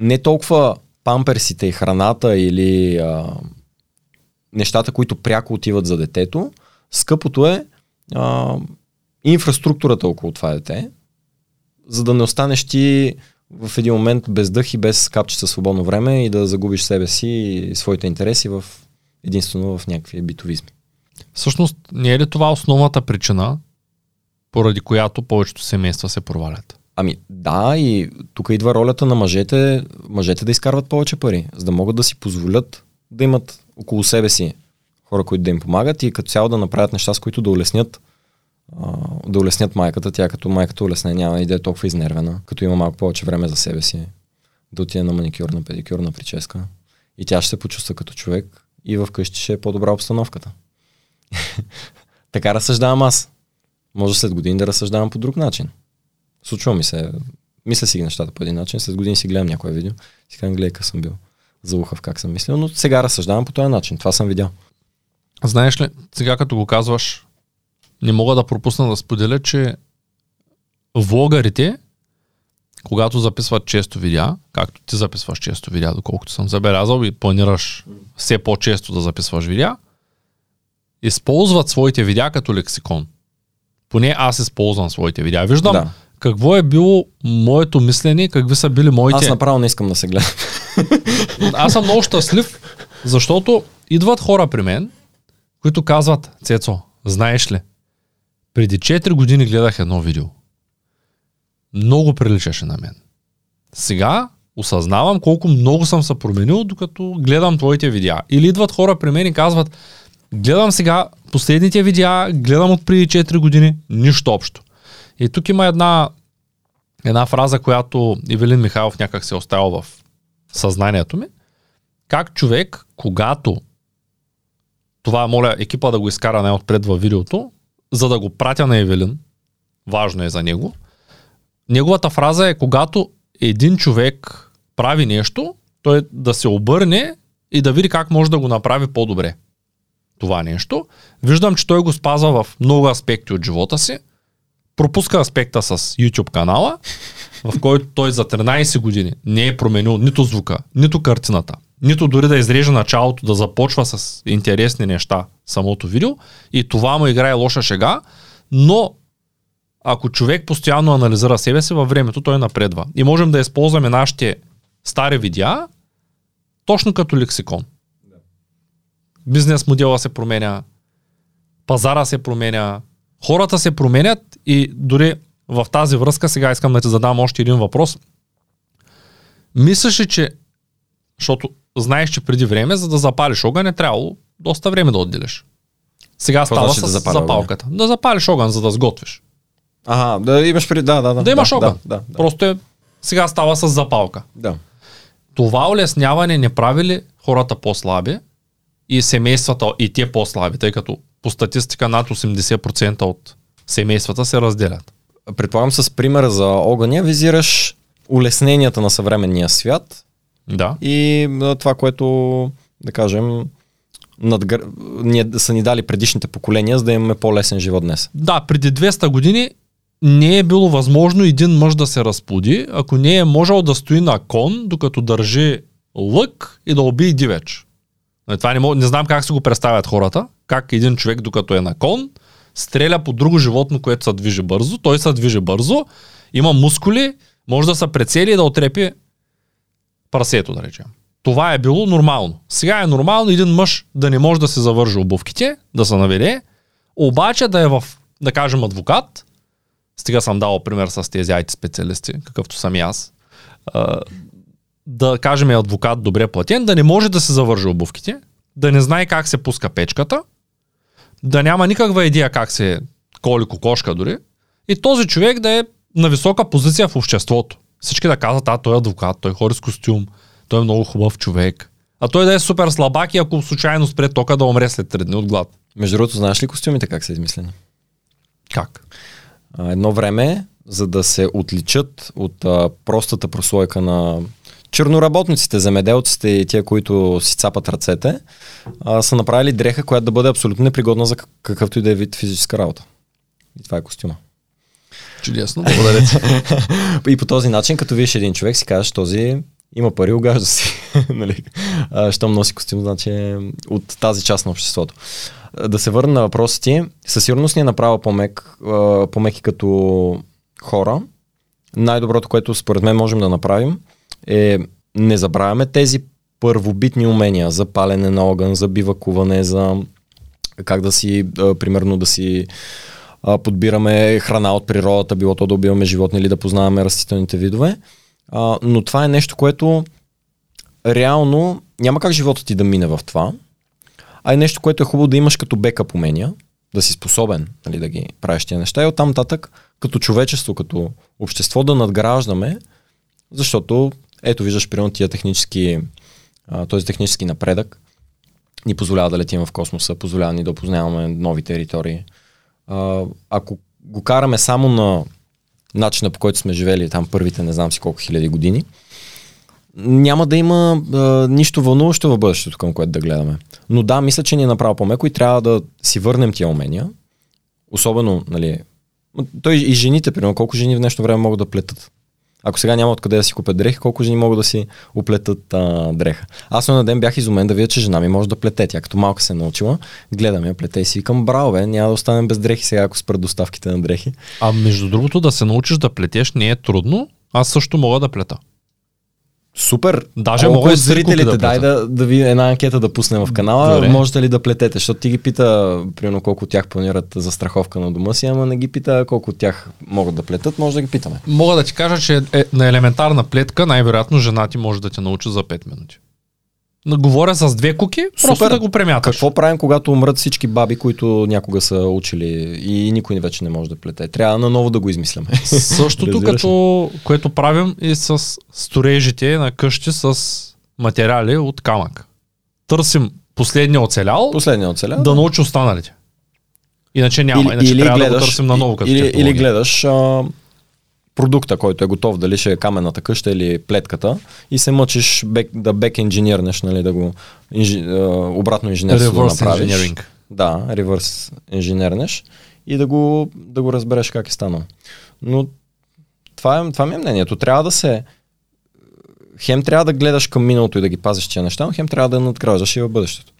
не толкова памперсите и храната или а, нещата, които пряко отиват за детето. Скъпото е а, инфраструктурата около това дете, за да не останеш ти в един момент без дъх и без капчица свободно време и да загубиш себе си и своите интереси в единствено в някакви битовизми. Всъщност, не е ли това основната причина, поради която повечето семейства се провалят? Ами да, и тук идва ролята на мъжете, мъжете да изкарват повече пари, за да могат да си позволят да имат около себе си хора, които да им помагат и като цяло да направят неща, с които да улеснят да улеснят майката. Тя като майката улесне няма и да е толкова изнервена, като има малко повече време за себе си, да отиде на маникюр, на педикюр, на прическа. И тя ще се почувства като човек и вкъщи ще е по-добра обстановката. (laughs) така разсъждавам аз. Може след години да разсъждавам по друг начин. Случва ми се. Мисля си ги нещата по един начин. След години си гледам някое видео. Си казвам, гледай съм бил. Заухав как съм мислил. Но сега разсъждавам по този начин. Това съм видял. Знаеш ли, сега като го казваш, не мога да пропусна да споделя, че влогарите, когато записват често видеа, както ти записваш често видеа, доколкото съм забелязал и планираш все по-често да записваш видеа, използват своите видеа като лексикон. Поне аз използвам своите видеа. Виждам Да. какво е било моето мислене, какви са били моите... Аз направо не искам да се гледам. Аз съм много щастлив, защото идват хора при мен, които казват, Цецо, знаеш ли, преди 4 години гледах едно видео. Много приличаше на мен. Сега осъзнавам колко много съм се променил, докато гледам твоите видеа. Или идват хора при мен и казват, гледам сега последните видеа, гледам от преди 4 години, нищо общо. И тук има една, една фраза, която Ивелин Михайлов някак се е оставил в съзнанието ми. Как човек, когато това моля екипа да го изкара най-отпред във видеото, за да го пратя на Евелин, важно е за него, неговата фраза е когато един човек прави нещо, той да се обърне и да види как може да го направи по-добре. Това нещо. Виждам, че той го спазва в много аспекти от живота си. Пропуска аспекта с YouTube канала, в който той за 13 години не е променил нито звука, нито картината, нито дори да изреже началото, да започва с интересни неща самото видео и това му играе лоша шега, но ако човек постоянно анализира себе си във времето, той напредва. И можем да използваме нашите стари видеа точно като лексикон. Бизнес модела се променя, пазара се променя, хората се променят и дори в тази връзка сега искам да ти задам още един въпрос. Мислиш ли, че защото знаеш, че преди време, за да запалиш огън е трябвало доста време да отделиш. Сега Какво става значи с да запаля запалката. Да запалиш огън, за да сготвиш. Ага, да имаш при... Да, да, да. Да имаш огън. Да, да, да. Просто е, сега става с запалка. да. Това улесняване не прави ли хората по-слаби и семействата и те по-слаби, тъй като по статистика над 80% от семействата се разделят. Предполагам с примера за огъня визираш улесненията на съвременния свят Да. и това, което да кажем, надгр... ние са ни дали предишните поколения, за да имаме по-лесен живот днес. Да, преди 200 години не е било възможно един мъж да се разплоди, ако не е можел да стои на кон, докато държи лък и да убие дивеч. Нали, това не, мог, не знам как се го представят хората, как един човек, докато е на кон, стреля по друго животно, което се движи бързо, той се движи бързо, има мускули, може да се прецели и да отрепи прасето, да речем. Това е било нормално. Сега е нормално един мъж да не може да се завържи обувките, да се наведе, обаче да е в, да кажем, адвокат, стига съм дал пример с тези IT специалисти, какъвто съм и аз, да кажем е адвокат добре платен, да не може да се завържи обувките, да не знае как се пуска печката, да няма никаква идея как се коли кокошка дори, и този човек да е на висока позиция в обществото. Всички да казват, а той е адвокат, той хори с костюм, той е много хубав човек. А той да е супер слабак и ако случайно спре тока да умре след 3 дни от глад. Между другото, знаеш ли костюмите как са измислени? Как? А, едно време, за да се отличат от а, простата прослойка на черноработниците, земеделците и тия, които си цапат ръцете, а, са направили дреха, която да бъде абсолютно непригодна за какъвто и да е вид физическа работа. И това е костюма. Чудесно, (laughs) благодаря ти. и по този начин, като видиш един човек, си казваш, този има пари, огажда си. (laughs) нали? щом носи костюм, значи е от тази част на обществото. Да се върна на въпроса ти, със сигурност ни е направил по-мек, по-меки като хора. Най-доброто, което според мен можем да направим е не забравяме тези първобитни умения за палене на огън, за бивакуване, за как да си, примерно да си подбираме храна от природата, било то да убиваме животни или да познаваме растителните видове. А, но това е нещо, което реално няма как живота ти да мине в това, а е нещо, което е хубаво да имаш като бекъп умения, да си способен нали, да ги правиш тия неща и оттам нататък като човечество, като общество да надграждаме, защото ето виждаш примерно тия технически, а, този технически напредък ни позволява да летим в космоса, позволява ни да опознаваме нови територии. Ако го караме само на начина по който сме живели там първите не знам си колко хиляди години, няма да има а, нищо вълнуващо в бъдещето, към което да гледаме. Но да, мисля, че ни е направо по-меко и трябва да си върнем тия умения. Особено, нали, той и жените, примерно, колко жени в днешно време могат да плетат. Ако сега няма откъде да си купят дрехи, колко жени могат да си оплетат а, дреха. Аз на ден бях изумен да видя, че жена ми може да плете. Тя като малка се е научила, гледам я плете и си викам, браво бе, няма да останем без дрехи сега, ако спрат доставките на дрехи. А между другото да се научиш да плетеш не е трудно. Аз също мога да плета. Супер. Даже мога и зрителите, да дай да, да ви една анкета да пуснем в канала. Добре. Можете ли да плетете? Защото ти ги пита, примерно колко от тях планират за страховка на дома си, ама не ги пита колко от тях могат да плетат, може да ги питаме. Мога да ти кажа, че е, на елементарна плетка най-вероятно жена ти може да те научи за 5 минути говоря с две куки, просто Супер. да го премяташ. Какво правим, когато умрат всички баби, които някога са учили и никой вече не може да плете? Трябва наново да го измисляме. (laughs) Същото, като, което правим и с сторежите на къщи с материали от камък. Търсим последния оцелял, последния оцелял да, научи останалите. Иначе няма, или, иначе или трябва гледаш, да го търсим наново. Или, или гледаш а, продукта, който е готов, дали ще е каменната къща или плетката и се мъчиш бек, да бек инженернеш, нали, да го инжи, обратно инженерство да направиш. Да, ревърс инженернеш и да го, да го разбереш как е станало. Но това, е, това ми е мнението. Трябва да се хем трябва да гледаш към миналото и да ги пазиш тия неща, но хем трябва да надграждаш и в бъдещето.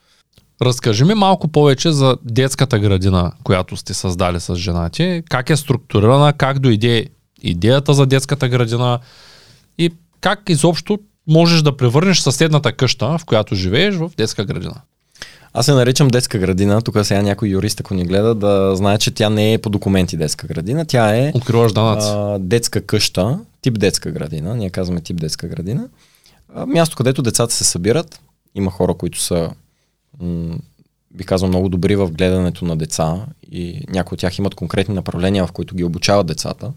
Разкажи ми малко повече за детската градина, която сте създали с жена ти. Как е структурирана, как дойде идеята за детската градина и как изобщо можеш да превърнеш съседната къща, в която живееш, в детска градина. Аз се наричам детска градина. Тук сега някой юрист, ако ни гледа, да знае, че тя не е по документи детска градина. Тя е Откриваш данъци. А, детска къща, тип детска градина. Ние казваме тип детска градина. А, място, където децата се събират. Има хора, които са, м- би казал, много добри в гледането на деца и някои от тях имат конкретни направления, в които ги обучават децата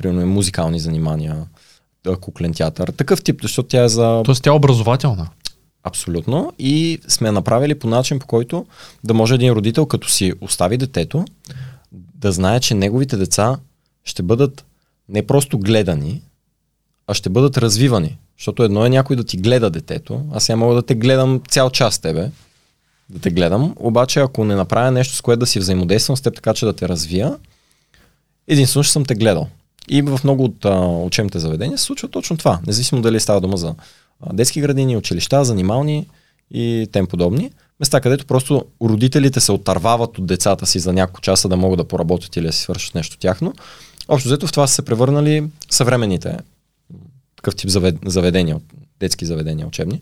примерно музикални занимания, куклен театър, такъв тип, защото тя е за... Тоест тя е образователна. Абсолютно. И сме направили по начин, по който да може един родител, като си остави детето, да знае, че неговите деца ще бъдат не просто гледани, а ще бъдат развивани. Защото едно е някой да ти гледа детето, аз сега мога да те гледам цял час тебе, да те гледам, обаче ако не направя нещо, с което да си взаимодействам с теб така, че да те развия, единствено ще съм те гледал. И в много от а, учебните заведения се случва точно това. Независимо дали става дума за а, детски градини, училища, занимални и тем подобни. Места, където просто родителите се отървават от децата си за няколко часа да могат да поработят или да си свършат нещо тяхно. Общо взето в това са се превърнали съвременните такъв тип заведения, детски заведения учебни.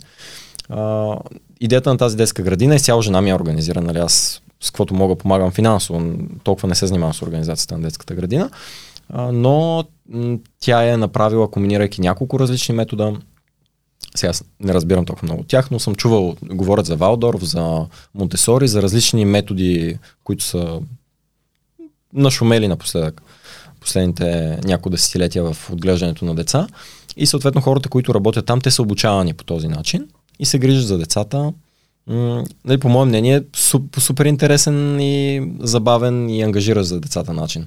А, идеята на тази детска градина е цяло жена ми е организира, нали аз с каквото мога помагам финансово, толкова не се занимавам с организацията на детската градина, но тя е направила, комбинирайки няколко различни метода. Сега не разбирам толкова много от тях, но съм чувал, говорят за Валдорф, за Монтесори, за различни методи, които са нашумели напоследък последните няколко десетилетия в отглеждането на деца. И съответно хората, които работят там, те са обучавани по този начин и се грижат за децата. Нали, по мое мнение, суп, супер интересен и забавен и ангажира за децата начин.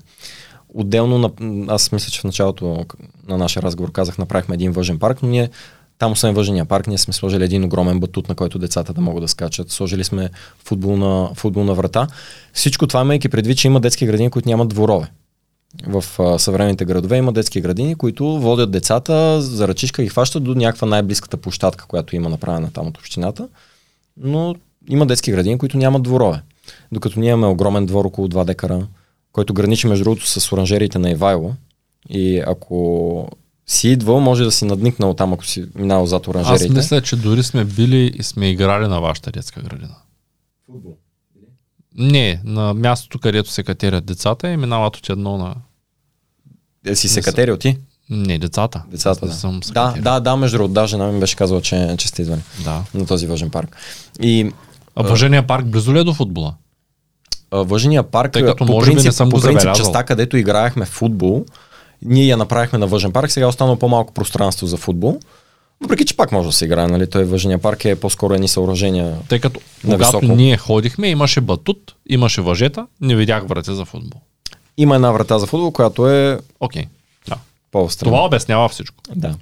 Отделно, аз мисля, че в началото на нашия разговор казах, направихме един въжен парк, но ние там, освен въжения парк, ние сме сложили един огромен батут, на който децата да могат да скачат. Сложили сме футболна, футболна врата. Всичко това, имайки предвид, че има детски градини, които нямат дворове в а, съвременните градове има детски градини, които водят децата за ръчишка и хващат до някаква най-близката площадка, която има направена там от общината. Но има детски градини, които нямат дворове. Докато ние имаме огромен двор около 2 декара, който граничи между другото с оранжериите на Ивайло. И ако си идвал, може да си надникнал там, ако си минал зад оранжериите. Аз мисля, че дори сме били и сме играли на вашата детска градина. Футбол. Не, на мястото, където се катерят децата и минават от едно на... Е, си се катерил ти? Не, децата. Децата, да. Съм Да, да, да, между другото, да, жена ми беше казала, че, че сте идвали да. на този въжен парк. И А въжения парк близо ли е до футбола? Въжения парк, Тъй като по може би принцип, не съм по принцип забелязал. частта, където играехме футбол, ние я направихме на въжен парк, сега е останало по-малко пространство за футбол. Въпреки, че пак може да се играе, нали? Той въжения парк е по-скоро едни съоръжения. Тъй като когато високо. ние ходихме, имаше батут, имаше въжета, не видях врати за футбол. Има една врата за футбол, която е Окей. Да. по-встрана. Това обяснява всичко. Да.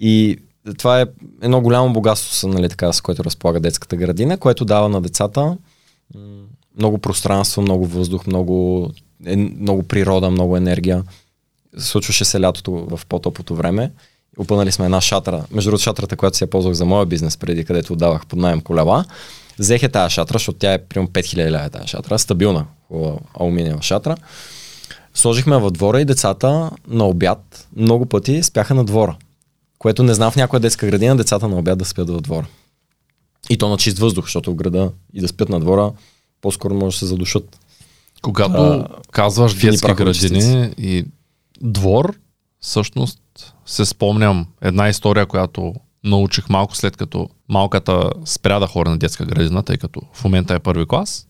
И това е едно голямо богатство, нали, така, с което разполага детската градина, което дава на децата много пространство, много въздух, много, е, много природа, много енергия. Случваше се лятото в по-топлото време. Опънали сме една шатра. Между другото, шатрата, която си я ползвах за моя бизнес, преди където отдавах под найем колела, взех е тази шатра, защото тя е примерно 5000 лева тази шатра, стабилна, хубава алуминиева шатра. Сложихме във двора и децата на обяд много пъти спяха на двора. Което не знам в някоя детска градина децата на обяд да спят във двора. И то на чист въздух, защото в града и да спят на двора, по-скоро може да се задушат. Когато А, казваш детски градини и двор, всъщност се спомням една история, която научих малко след като малката спря да хора на детска градина, тъй като в момента е първи клас.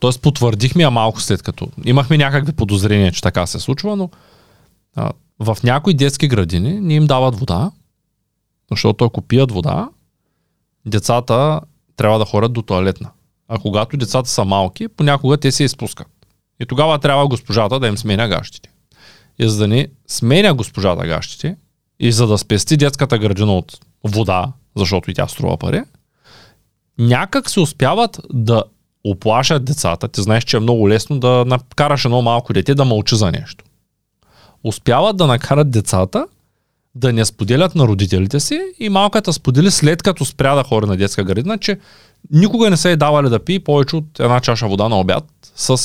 Тоест потвърдихме я малко след като. Имахме някакви подозрения, че така се случва, но а, в някои детски градини не им дават вода, защото ако пият вода, децата трябва да ходят до туалетна. А когато децата са малки, понякога те се изпускат. И тогава трябва госпожата да им сменя гащите. И за да не сменя госпожата гащите, и за да спести детската градина от вода, защото и тя струва пари, някак се успяват да оплашат децата. Ти знаеш, че е много лесно да накараш едно малко дете да мълчи за нещо. Успяват да накарат децата да не споделят на родителите си и малката сподели след като спря да хори на детска градина, че никога не са е давали да пие повече от една чаша вода на обяд с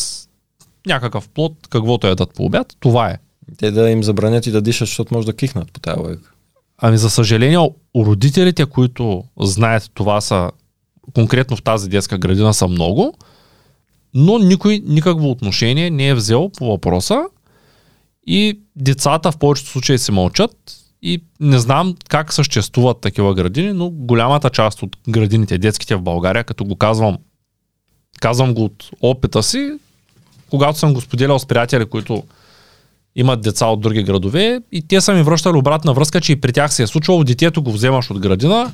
някакъв плод, каквото ядат по обяд. Това е. Те да им забранят и да дишат, защото може да кихнат по тази логика. Ами за съжаление, у родителите, които знаят това са конкретно в тази детска градина са много, но никой никакво отношение не е взел по въпроса и децата в повечето случаи се мълчат и не знам как съществуват такива градини, но голямата част от градините детските в България, като го казвам, казвам го от опита си, когато съм го споделял с приятели, които имат деца от други градове и те са ми връщали обратна връзка, че и при тях се е случвало, детето го вземаш от градина,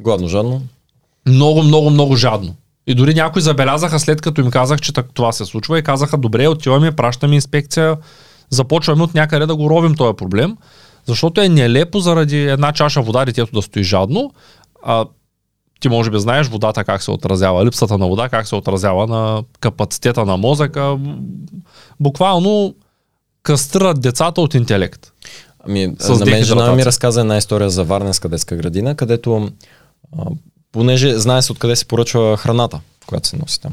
Гладно, жадно. много, много, много жадно. И дори някои забелязаха след като им казах, че това се случва и казаха, добре, отиваме, пращаме инспекция, започваме от някъде да го ровим този проблем, Защото е нелепо заради една чаша вода детето да стои жадно, а ти може би знаеш водата как се отразява, липсата на вода как се отразява на капацитета на мозъка. Буквално кастрират децата от интелект. Ами, С на мен жена ми разказа една история за Варненска детска градина, където, а, понеже знае се откъде се поръчва храната, която се носи там.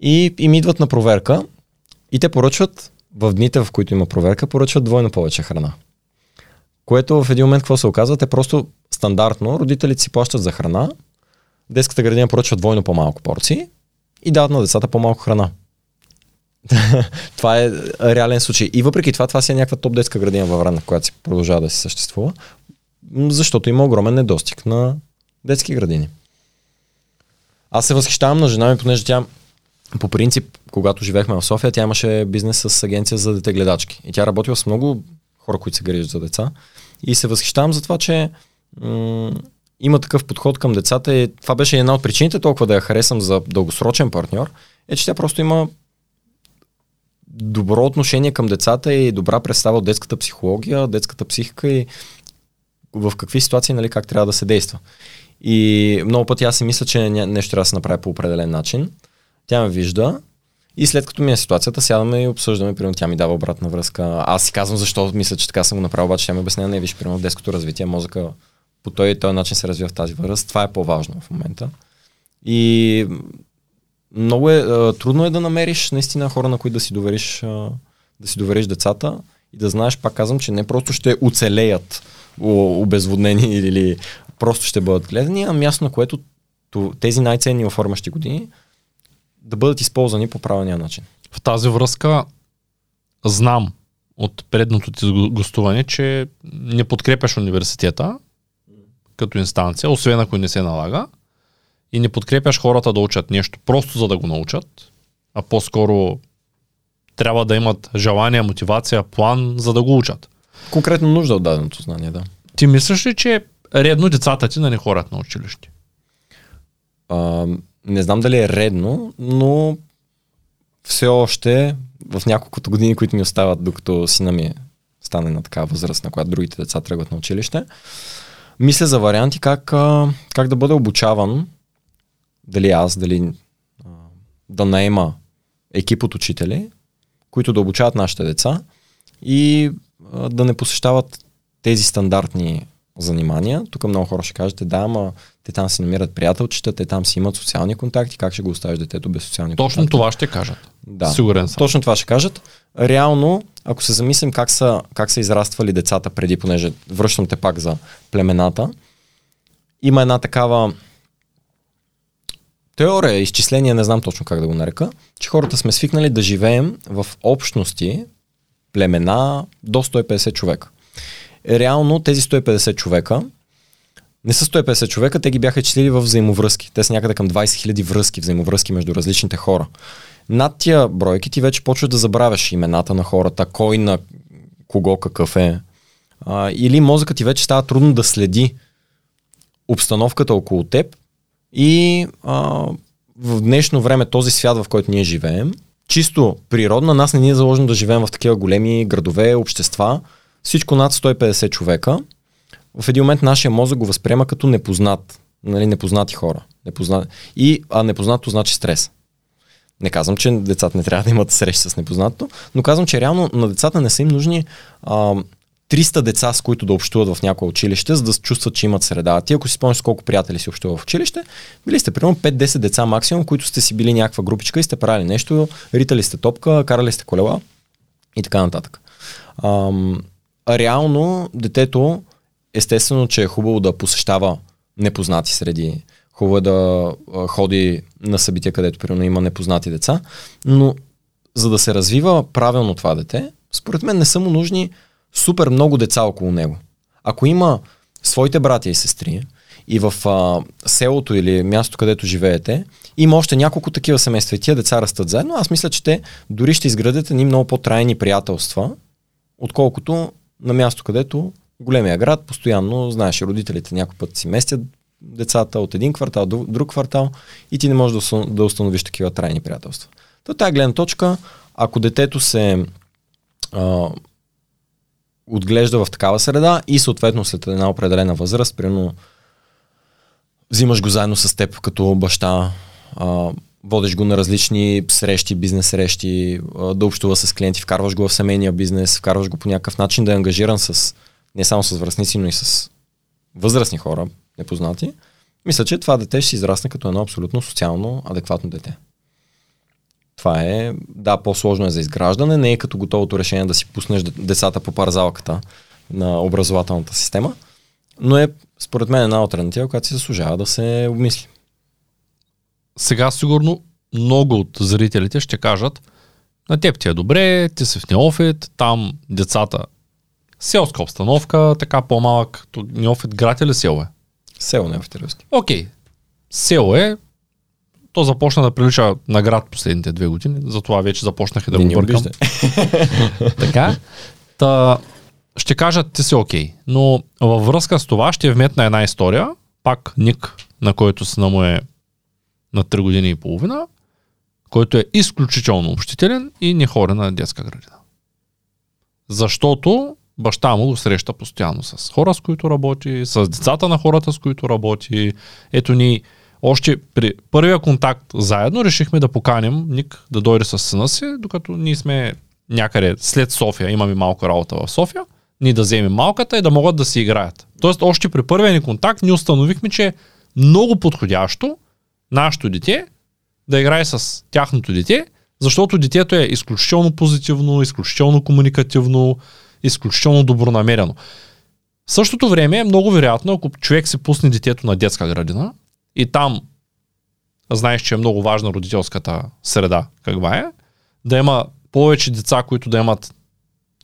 И им идват на проверка и те поръчват, в дните в които има проверка, поръчват двойно повече храна. Което в един момент какво се оказва? Те просто стандартно родителите си плащат за храна, детската градина поръчва двойно по-малко порции и дават на децата по-малко храна. (laughs) това е реален случай. И въпреки това, това си е някаква топ детска градина във Варна, която си продължава да си съществува, защото има огромен недостиг на детски градини. Аз се възхищавам на жена ми, понеже тя по принцип, когато живеехме в София, тя имаше бизнес с агенция за дете гледачки. И тя работила с много хора, които се грижат за деца. И се възхищавам за това, че м- има такъв подход към децата. И това беше една от причините толкова да я харесам за дългосрочен партньор, е, че тя просто има добро отношение към децата и добра представа от детската психология, детската психика и в какви ситуации, нали, как трябва да се действа. И много пъти аз си мисля, че нещо трябва да се направи по определен начин. Тя ме вижда и след като ми е ситуацията, сядаме и обсъждаме, примерно тя ми дава обратна връзка. Аз си казвам защо мисля, че така съм го направил, обаче тя ми обяснява, не виж, примерно в детското развитие, мозъка по този и този начин се развива в тази възраст. Това е по-важно в момента. И много е, трудно е да намериш наистина хора, на които да си довериш, да си довериш децата и да знаеш, пак казвам, че не просто ще оцелеят обезводнени или просто ще бъдат гледани, а място, на което тези най-ценни оформящи години да бъдат използвани по правилния начин. В тази връзка знам от предното ти го- гостуване, че не подкрепяш университета като инстанция, освен ако не се налага, и не подкрепяш хората да учат нещо просто за да го научат, а по-скоро трябва да имат желание, мотивация, план, за да го учат. Конкретно нужда от даденото знание, да. Ти мислиш ли, че е редно децата ти да не ходят на училище? А, не знам дали е редно, но все още в няколкото години, които ми остават, докато сина ми стане на такава възраст, на която другите деца тръгват на училище, мисля за варианти как, как да бъде обучаван, дали аз, дали да наема екип от учители, които да обучават нашите деца и да не посещават тези стандартни занимания. Тук много хора ще кажете, да, ама те там си намират приятелчета, те там си имат социални контакти, как ще го оставиш детето без социални Точно контакти? това ще кажат. Да. Сигурен съм. Точно това ще кажат. Реално, ако се замислим как са, как са израствали децата преди, понеже връщам те пак за племената, има една такава теория, изчисление, не знам точно как да го нарека, че хората сме свикнали да живеем в общности, племена до 150 човека. Реално тези 150 човека не са 150 човека, те ги бяха числили в взаимовръзки. Те са някъде към 20 000 връзки, взаимовръзки между различните хора. Над тия бройки ти вече почваш да забравяш имената на хората, кой на кого какъв е. А, или мозъкът ти вече става трудно да следи обстановката около теб и а, в днешно време този свят, в който ние живеем, чисто природна, нас не ни е заложено да живеем в такива големи градове, общества, всичко над 150 човека. В един момент нашия мозък го възприема като непознат, нали, непознати хора. Непознат... И, а непознато значи стрес. Не казвам, че децата не трябва да имат срещи с непознато, но казвам, че реално на децата не са им нужни а, 300 деца, с които да общуват в някое училище, за да чувстват, че имат среда. Ти, ако си спомняш колко приятели си общува в училище, били сте примерно 5-10 деца максимум, които сте си били някаква групичка и сте правили нещо, ритали сте топка, карали сте колела и така нататък. А реално детето, естествено, че е хубаво да посещава непознати среди, хубаво е да ходи на събития, където примерно има непознати деца, но за да се развива правилно това дете, според мен не са му нужни супер много деца около него. Ако има своите братя и сестри и в а, селото или мястото, където живеете, има още няколко такива семейства и тия деца растат заедно, аз мисля, че те дори ще изградят едни много по-трайни приятелства, отколкото на място, където големия град, постоянно, знаеш, родителите някой път си местят децата от един квартал до друг квартал и ти не можеш да, да установиш такива трайни приятелства. То тази гледна точка, ако детето се а, отглежда в такава среда и съответно след една определена възраст, примерно взимаш го заедно с теб като баща, а, водиш го на различни срещи, бизнес срещи, да общува с клиенти, вкарваш го в семейния бизнес, вкарваш го по някакъв начин да е ангажиран с не само с връзници, но и с възрастни хора, непознати. Мисля, че това дете ще израсне като едно абсолютно социално адекватно дете. Това е, да, по-сложно е за изграждане, не е като готовото решение да си пуснеш децата по парзалката на образователната система, но е, според мен, една альтернатива, която си заслужава да се обмисли. Сега сигурно много от зрителите ще кажат, на теб ти е добре, ти си в неофит, там децата селска обстановка, така по-малък. Неофит град или село е? Село неофитерски. Окей. Село е, то започна да прилича на град последните две години, затова вече започнах и да Не го бъркам. (laughs) Така. Та, ще кажат, ти си окей. Но във връзка с това ще вметна една история. Пак Ник, на който сина му е на 3 години и половина, който е изключително общителен и не хори на детска градина. Защото баща му го среща постоянно с хора, с които работи, с децата на хората, с които работи. Ето ни още при първия контакт заедно решихме да поканим Ник да дойде с сина си, докато ние сме някъде след София, имаме малко работа в София, ние да вземем малката и да могат да си играят. Тоест, още при първия ни контакт ние установихме, че е много подходящо нашето дете да играе с тяхното дете, защото детето е изключително позитивно, изключително комуникативно, изключително добронамерено. В същото време е много вероятно, ако човек се пусне детето на детска градина и там знаеш, че е много важна родителската среда, каква е, да има повече деца, които да имат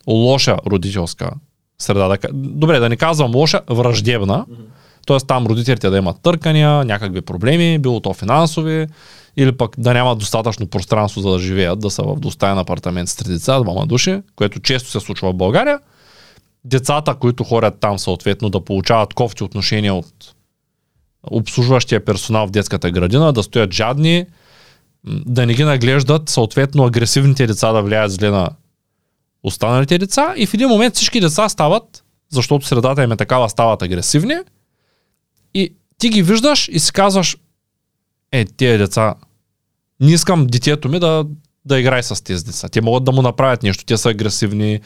лоша родителска среда. Добре, да не казвам лоша, враждебна. Т.е. там родителите да имат търкания, някакви проблеми, било то финансови, или пък да нямат достатъчно пространство за да живеят, да са в достоен апартамент с три деца, двама души, което често се случва в България. Децата, които ходят там съответно да получават кофти отношения от обслужващия персонал в детската градина, да стоят жадни, да не ги наглеждат, съответно агресивните деца да влияят зле на останалите деца и в един момент всички деца стават, защото средата им е такава, стават агресивни ти ги виждаш и си казваш, е, тия деца, не искам детето ми да, да играе с тези деца. Те могат да му направят нещо, те са агресивни.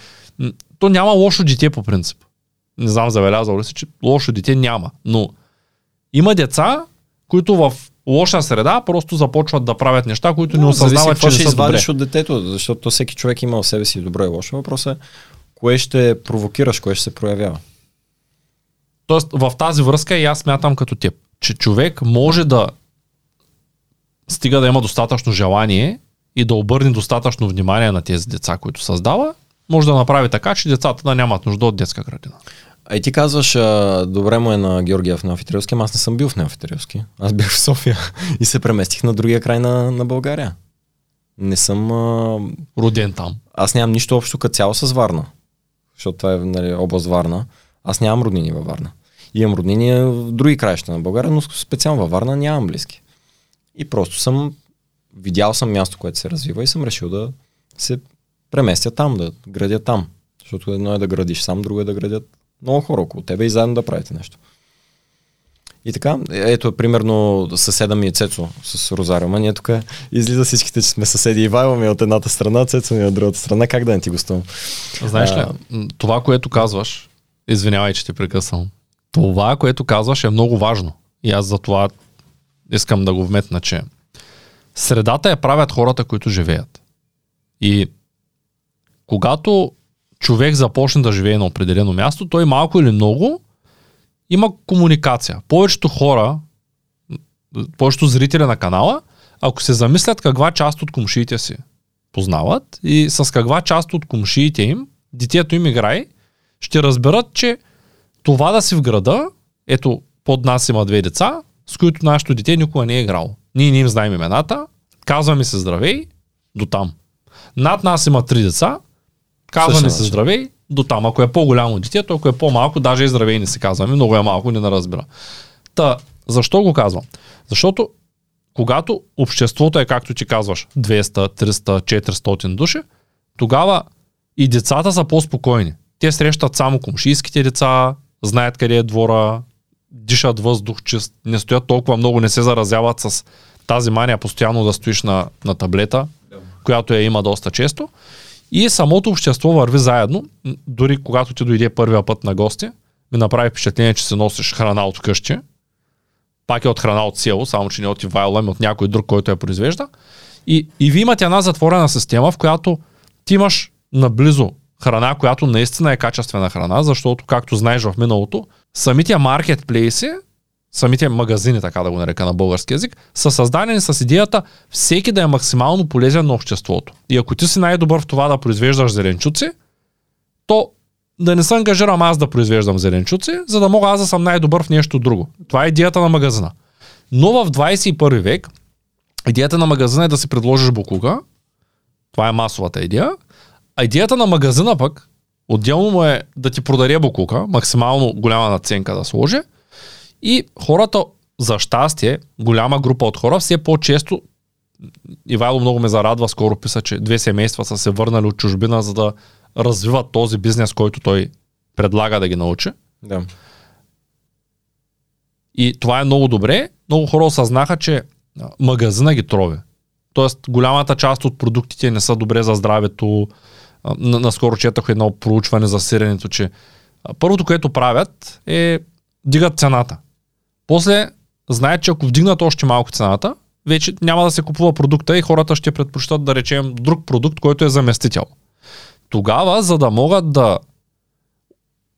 То няма лошо дете по принцип. Не знам, забелязал ли си, че лошо дете няма. Но има деца, които в лоша среда просто започват да правят неща, които не осъзнават, че не ще са добре. извадиш от детето, защото всеки човек има в себе си добро и лошо. Въпросът е кое ще провокираш, кое ще се проявява. Тоест, в тази връзка и аз смятам като теб, че човек може да стига да има достатъчно желание и да обърне достатъчно внимание на тези деца, които създава, може да направи така, че децата да нямат нужда от детска градина. А и ти казваш, а, добре му е на Георгия в Неофитерски, ама аз не съм бил в Неофитерски. Аз бях в София (laughs) и се преместих на другия край на, на България. Не съм... А, Роден там. аз нямам нищо общо като цяло с Варна. Защото това е нали, област Варна. Аз нямам роднини във Варна. Имам роднини в други краища на България, но специално във Варна нямам близки. И просто съм видял съм място, което се развива и съм решил да се преместя там, да градя там. Защото едно е да градиш сам, друго е да градят много хора около тебе и заедно да правите нещо. И така, ето примерно съседа ми е Цецо с Розариума. Ние тук излиза всичките, че сме съседи. Ивайло ми е от едната страна, Цецо ми е от другата страна. Как да не ти гостувам? Знаеш ли, А. това, което казваш, извинявай, че те прекъсвам, това, което казваш е много важно. И аз за това искам да го вметна, че средата я правят хората, които живеят. И когато човек започне да живее на определено място, той малко или много има комуникация. Повечето хора, повечето зрители на канала, ако се замислят каква част от комшиите си познават и с каква част от комшиите им детето им играе, ще разберат, че това да си в града, ето под нас има две деца, с които нашето дете никога не е играло. Ние не им знаем имената, казваме се здравей, до там. Над нас има три деца, казваме се здравей, до там. Ако е по-голямо детето, ако е по-малко, даже и здравей не се казваме, много е малко, не на разбира. Та, защо го казвам? Защото когато обществото е, както ти казваш, 200, 300, 400 души, тогава и децата са по-спокойни. Те срещат само комшийските деца, знаят къде е двора, дишат въздух чист, не стоят толкова много, не се заразяват с тази мания постоянно да стоиш на, на таблета, която я има доста често. И самото общество върви заедно. Дори когато ти дойде първия път на гости, ми направи впечатление, че се носиш храна от къщи. Пак е от храна от село, само че не от Ивайло, ами от някой друг, който я произвежда. И, и ви имате една затворена система, в която ти имаш наблизо храна, която наистина е качествена храна, защото, както знаеш в миналото, самите маркетплейси, самите магазини, така да го нарека на български язик, са създадени с идеята всеки да е максимално полезен на обществото. И ако ти си най-добър в това да произвеждаш зеленчуци, то да не се ангажирам аз да произвеждам зеленчуци, за да мога аз да съм най-добър в нещо друго. Това е идеята на магазина. Но в 21 век идеята на магазина е да си предложиш буклука. Това е масовата идея. А идеята на магазина пък, отделно му е да ти продаде буклука, максимално голяма наценка да сложи. И хората, за щастие, голяма група от хора, все по-често Ивайло много ме зарадва, скоро писа, че две семейства са се върнали от чужбина, за да развиват този бизнес, който той предлага да ги научи. Да. И това е много добре. Много хора осъзнаха, че магазина ги трови. Тоест, голямата част от продуктите не са добре за здравето. Наскоро четах едно проучване за сиренето, че първото, което правят е дигат цената. После знаят, че ако вдигнат още малко цената, вече няма да се купува продукта и хората ще предпочитат да речем друг продукт, който е заместител. Тогава, за да могат да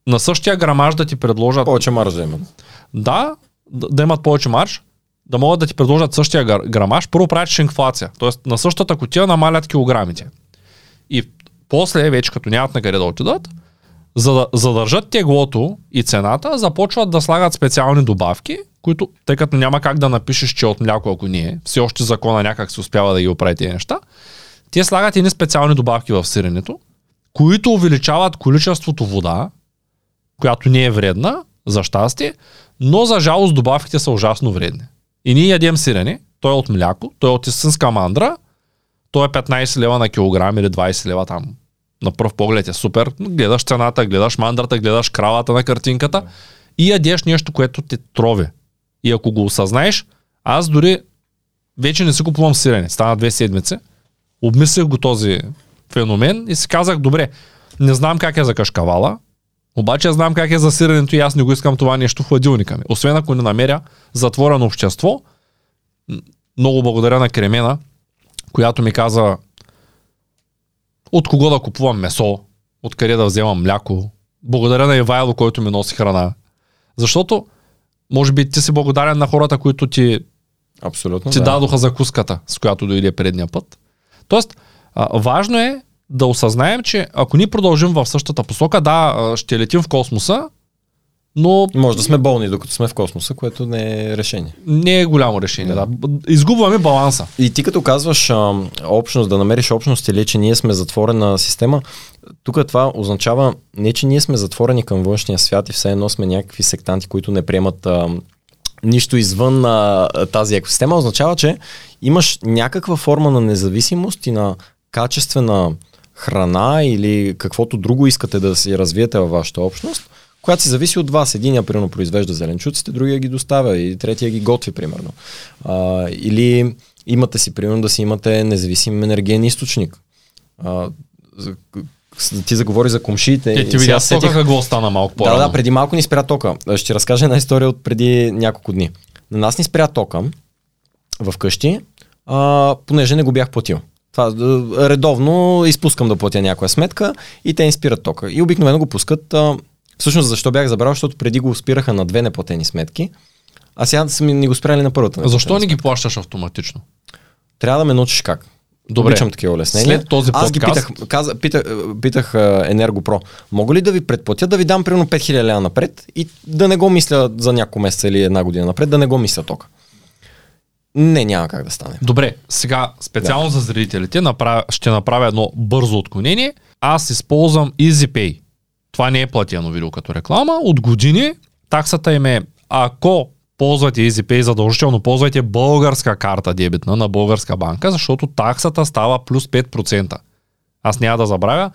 на същия грамаж да ти предложат Повече маржа имат. да, да, да имат повече марш, да могат да ти предложат същия грамаж, първо правиш инфлация. Тоест на същата котия намалят килограмите. И после, вече като нямат на къде да отидат, за да задържат теглото и цената, започват да слагат специални добавки, които, тъй като няма как да напишеш, че е от мляко, ако не е, все още закона някак се успява да ги оправи тези неща, те слагат едни специални добавки в сиренето, които увеличават количеството вода, която не е вредна, за щастие, но за жалост добавките са ужасно вредни. И ние ядем сирене, той е от мляко, той е от истинска мандра, той е 15 лева на килограм или 20 лева там. На пръв поглед е супер. Гледаш цената, гледаш мандрата, гледаш кравата на картинката и ядеш нещо, което те трови. И ако го осъзнаеш, аз дори вече не си купувам сирене. Стана две седмици. Обмислих го този феномен и си казах, добре, не знам как е за кашкавала, обаче знам как е за сиренето и аз не го искам това нещо в хладилника ми. Освен ако не намеря затворено общество, много благодаря на Кремена, която ми каза от кого да купувам месо, откъде да вземам мляко. Благодаря на Ивайло, който ми носи храна. Защото, може би ти си благодарен на хората, които ти Абсолютно. ти да. дадоха закуската, с която дойде предния път. Тоест, а, важно е да осъзнаем, че ако ни продължим в същата посока, да, ще летим в космоса, но Може да сме болни, докато сме в космоса, което не е решение. не е голямо решение. Да. Изгубваме баланса. И ти като казваш а, общност, да намериш общност или че ние сме затворена система, тук това означава не, че ние сме затворени към външния свят и все едно сме някакви сектанти, които не приемат а, нищо извън а, тази екосистема, означава, че имаш някаква форма на независимост и на качествена храна или каквото друго искате да си развиете във вашата общност, която си зависи от вас. Единия, примерно, произвежда зеленчуците, другия ги доставя и третия ги готви, примерно. А, или имате си, примерно, да си имате независим енергиен източник. А, ти заговори за комшиите. Е, ти видя сетих- какво стана малко да, по-рано. да, преди малко ни спря тока. Ще разкажа една история от преди няколко дни. На нас ни спря тока в къщи, а, понеже не го бях платил. Това а, редовно изпускам да платя някоя сметка и те им спират тока. И обикновено го пускат. А, всъщност защо бях забрал, защото преди го спираха на две неплатени сметки, а сега са ми ни го спряли на първата. Защо неплатена не ги плащаш автоматично? трябва да ме научиш как. Добре. Обичам такива улеснения. След този Аз ги подкаст- питах, каза, питах, питах а, Енергопро, мога ли да ви предплатя да ви дам примерно 5000 лева напред и да не го мисля за няколко месеца или една година напред, да не го мисля тока. Не, няма как да стане. Добре, сега специално за зрителите направя, ще направя едно бързо отклонение. Аз използвам EasyPay. Това не е платено видео като реклама. От години таксата им е, ако ползвате EasyPay, задължително ползвайте българска карта дебитна на българска банка, защото таксата става плюс 5%. Аз няма да забравя.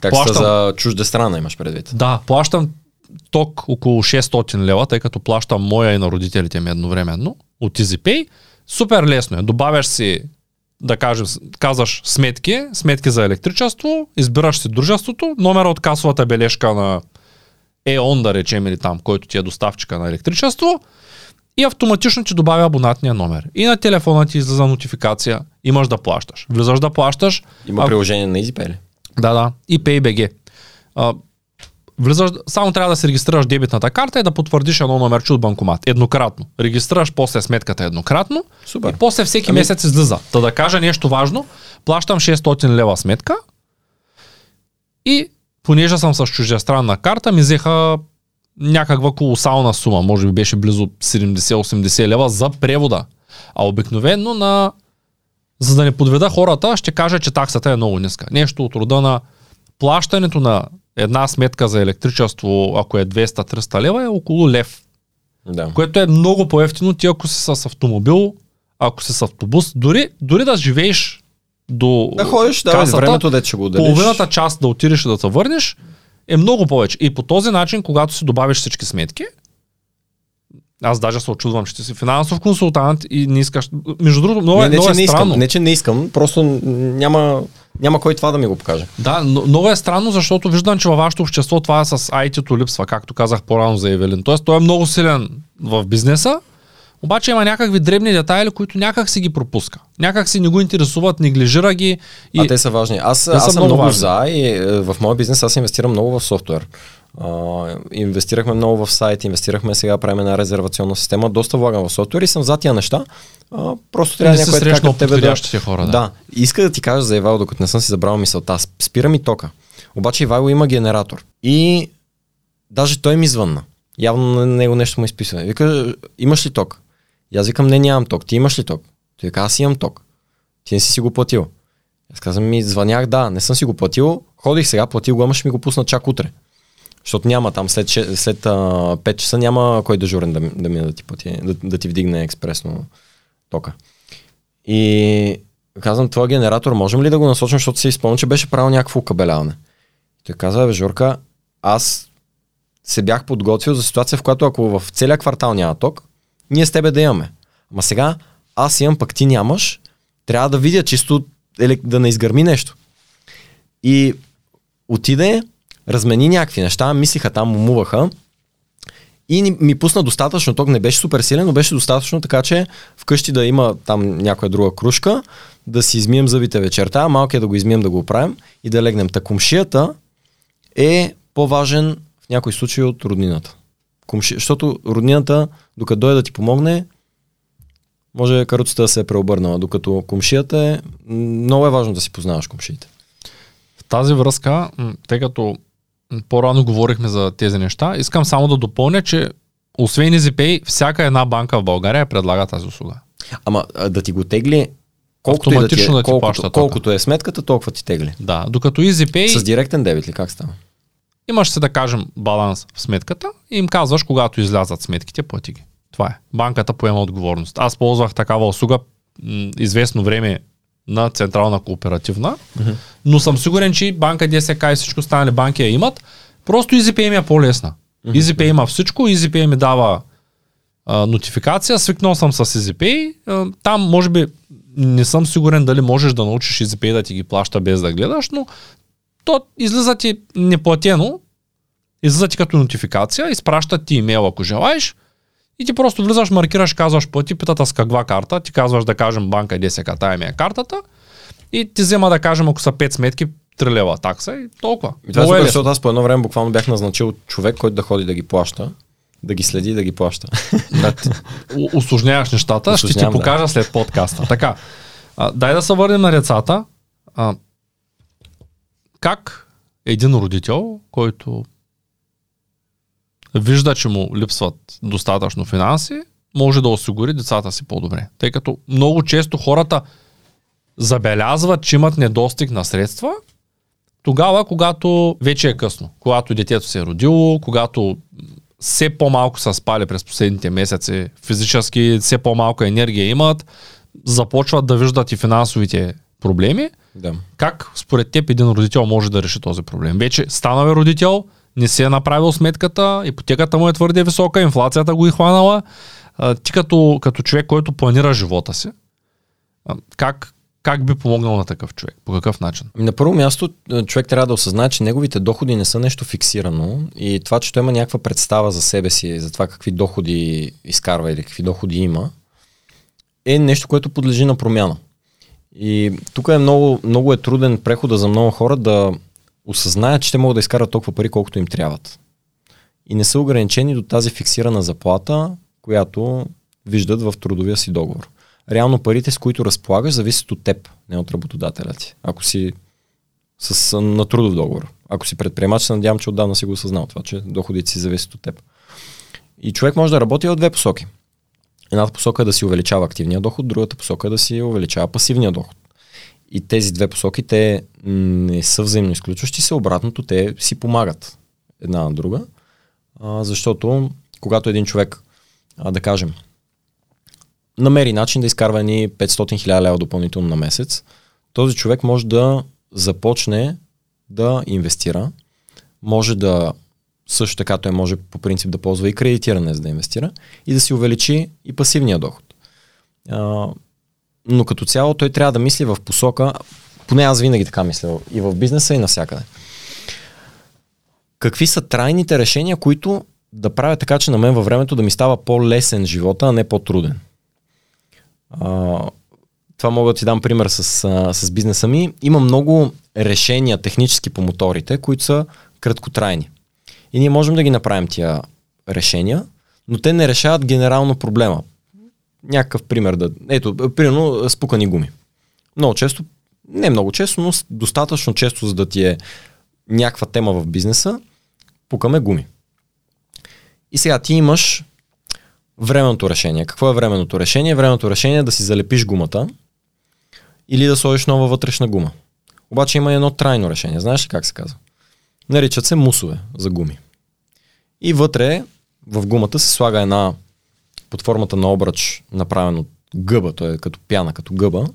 Таксата плащам, за чужда страна имаш предвид. да, плащам ток около 600 лева, тъй като плащам моя и на родителите ми едновременно от EasyPay. Супер лесно е. Добавяш си, да кажем, казваш сметки, сметки за електричество, избираш си дружеството, номера от касовата бележка на ЕОН, да речем, или там, който ти е доставчика на електричество, и автоматично ти добавя абонатния номер. И на телефона ти излиза нотификация, имаш да плащаш. Влизаш да плащаш, Има а- приложение на EasyPay ли? да, да. И PayBG. А, влизаш, само трябва да си регистрираш дебитната карта и да потвърдиш едно номерче от банкомат. Еднократно. Регистрираш после сметката еднократно Супер. и после всеки Ами- месец излиза. Та да кажа нещо важно, плащам 600 лева сметка и понеже съм с чуждестранна карта, ми взеха някаква колосална сума, може би беше близо 70-80 лева за превода. А обикновено на за да не подведа хората, ще кажа, че таксата е много ниска. Нещо от рода на плащането на една сметка за електричество, ако е 200-300 лева, е около лев. Да. Което е много по-ефтино ти, ако си с автомобил, ако си с автобус, дори, дори да живееш до Да ходиш, да, касата, времето да ще го отделиш. половината част да отидеш и да се върнеш, е много повече. И по този начин, когато си добавиш всички сметки, аз даже се очудвам, че ти си финансов консултант и не искаш... Между другото, много, не, е, не, много че е не странно. искам, не, че не искам, просто няма, няма кой това да ми го покаже. Да, но, много е странно, защото виждам, че във вашето общество това с IT-то липсва, както казах по-рано за Евелин. Тоест, той е много силен в бизнеса, обаче има някакви дребни детайли, които някак си ги пропуска. Някак си не го интересуват, неглижира ги. И... А те са важни. Аз, аз съм много много, важни. за и е, в моя бизнес аз инвестирам много в софтуер. Инвестирахме много в сайт, инвестирахме сега, правим една резервационна система, доста влагам в софтуер и съм за тия неща. А, просто трябва си някой като тебе да... хора. Да. Да, иска да ти кажа за Ивайло, докато не съм си забрал мисълта. Сп- Спира ми тока. Обаче Ивайло има генератор. И даже той ми звънна. Явно на него нещо му изписва. Вика, имаш ли ток? И аз викам, не, нямам ток. Ти имаш ли ток? Той вика, аз имам ток. Ти не си си го платил. Аз казвам ми, звънях, да, не съм си го платил. Ходих сега, платил го, ама ще ми го пусна чак утре. Защото няма там, след, след а, 5 часа няма кой дежурен да, да ми да ти, плати, да, да ти вдигне експресно тока. И казвам, твой генератор можем ли да го насочим, защото се изпълня, че беше правил някакво кабеляване. Той казва, бе, Жорка, аз се бях подготвил за ситуация, в която ако в целия квартал няма ток, ние с тебе да имаме. Ама сега аз имам, пък ти нямаш, трябва да видя чисто да не изгърми нещо. И отиде, размени някакви неща, мислиха там, умуваха и ми пусна достатъчно ток, не беше супер силен, но беше достатъчно, така че вкъщи да има там някоя друга кружка, да си измием зъбите вечерта, малкият да го измием да го оправим и да легнем. Та кумшията е по-важен в някои случаи от роднината. Кумши, защото роднината, докато дойде да ти помогне, може каруцата да се е преобърнала, докато кумшията е, много е важно да си познаваш кумшиите. В тази връзка, тъй като по-рано говорихме за тези неща, искам само да допълня, че освен EasyPay, всяка една банка в България предлага тази услуга. Ама да ти го тегли, колкото, да ти, е, да ти плаща колкото, тока. колкото е сметката, толкова ти тегли. Да, докато EasyPay С директен дебит ли как става? имаш се да кажем баланс в сметката и им казваш, когато излязат сметките, плати ги. Това е. Банката поема отговорност. Аз ползвах такава услуга известно време на Централна кооперативна, Мгм. но съм сигурен, че банка ДСК и всичко останали банки я имат. Просто EasyPay ми е по-лесна. EasyPay има всичко, EasyPay ми дава а, нотификация, свикнал съм с EasyPay. А, там може би не съм сигурен дали можеш да научиш EasyPay да ти ги плаща без да гледаш, но то излиза ти неплатено, излиза ти като нотификация, изпращат ти имейл, ако желаеш, и ти просто влизаш, маркираш, казваш плати, питата с каква карта, ти казваш да кажем банка ДСК, тая ми е картата, и ти взема да кажем, ако са 5 сметки, 3 лева такса и толкова. И това е Много супер, защото аз по едно време буквално бях назначил човек, който да ходи да ги плаща, да ги следи и да ги плаща. (laughs) да усложняваш нещата, ще ти да. покажа след подкаста. Така, а, дай да се върнем на децата. А, как един родител, който вижда, че му липсват достатъчно финанси, може да осигури децата си по-добре. Тъй като много често хората забелязват, че имат недостиг на средства, тогава, когато вече е късно, когато детето се е родило, когато все по-малко са спали през последните месеци, физически все по-малко енергия имат, започват да виждат и финансовите проблеми Да. Как според теб един родител може да реши този проблем? Вече станал е родител, не си е направил сметката, ипотеката му е твърде висока, инфлацията го е хванала. Ти като, като човек, който планира живота си, как, как би помогнал на такъв човек? По какъв начин? На първо място, е, човек трябва да осъзнае, че неговите доходи не са нещо фиксирано и това, че той има някаква представа за себе си, за това какви доходи изкарва или какви доходи има, е нещо, което подлежи на промяна. И тук е много, много е труден прехода за много хора да осъзнаят, че те могат да изкарат толкова пари, колкото им трябват. И не са ограничени до тази фиксирана заплата, която виждат в трудовия си договор. Реално парите, с които разполагаш, зависят от теб, не от работодателя ти. Ако си с, на трудов договор. Ако си предприемач, се надявам, че отдавна си го осъзнал това, че доходите си зависят от теб. И човек може да работи в две посоки. Едната посока е да си увеличава активния доход, другата посока е да си увеличава пасивния доход. И тези две посоки, те не са взаимно изключващи се, обратното, те си помагат една на друга, а, защото когато един човек, а, да кажем, намери начин да изкарва ни 500 хиляди лева допълнително на месец, този човек може да започне да инвестира, може да също така той може по принцип да ползва и кредитиране за да инвестира и да си увеличи и пасивния доход. А, но като цяло той трябва да мисли в посока, поне аз винаги така мисля, и в бизнеса и навсякъде. Какви са трайните решения, които да правят така, че на мен във времето да ми става по-лесен живота, а не по-труден? А, това мога да ти дам пример с, с бизнеса ми. Има много решения технически по моторите, които са краткотрайни. И ние можем да ги направим тия решения, но те не решават генерално проблема. Някакъв пример да... Ето, примерно спукани гуми. Много често, не много често, но достатъчно често, за да ти е някаква тема в бизнеса, пукаме гуми. И сега ти имаш временното решение. Какво е временното решение? Временното решение е да си залепиш гумата или да сложиш нова вътрешна гума. Обаче има едно трайно решение. Знаеш ли как се казва? Наричат се мусове за гуми. И вътре в гумата се слага една под формата на обръч, направен от гъба, той е като пяна, като гъба,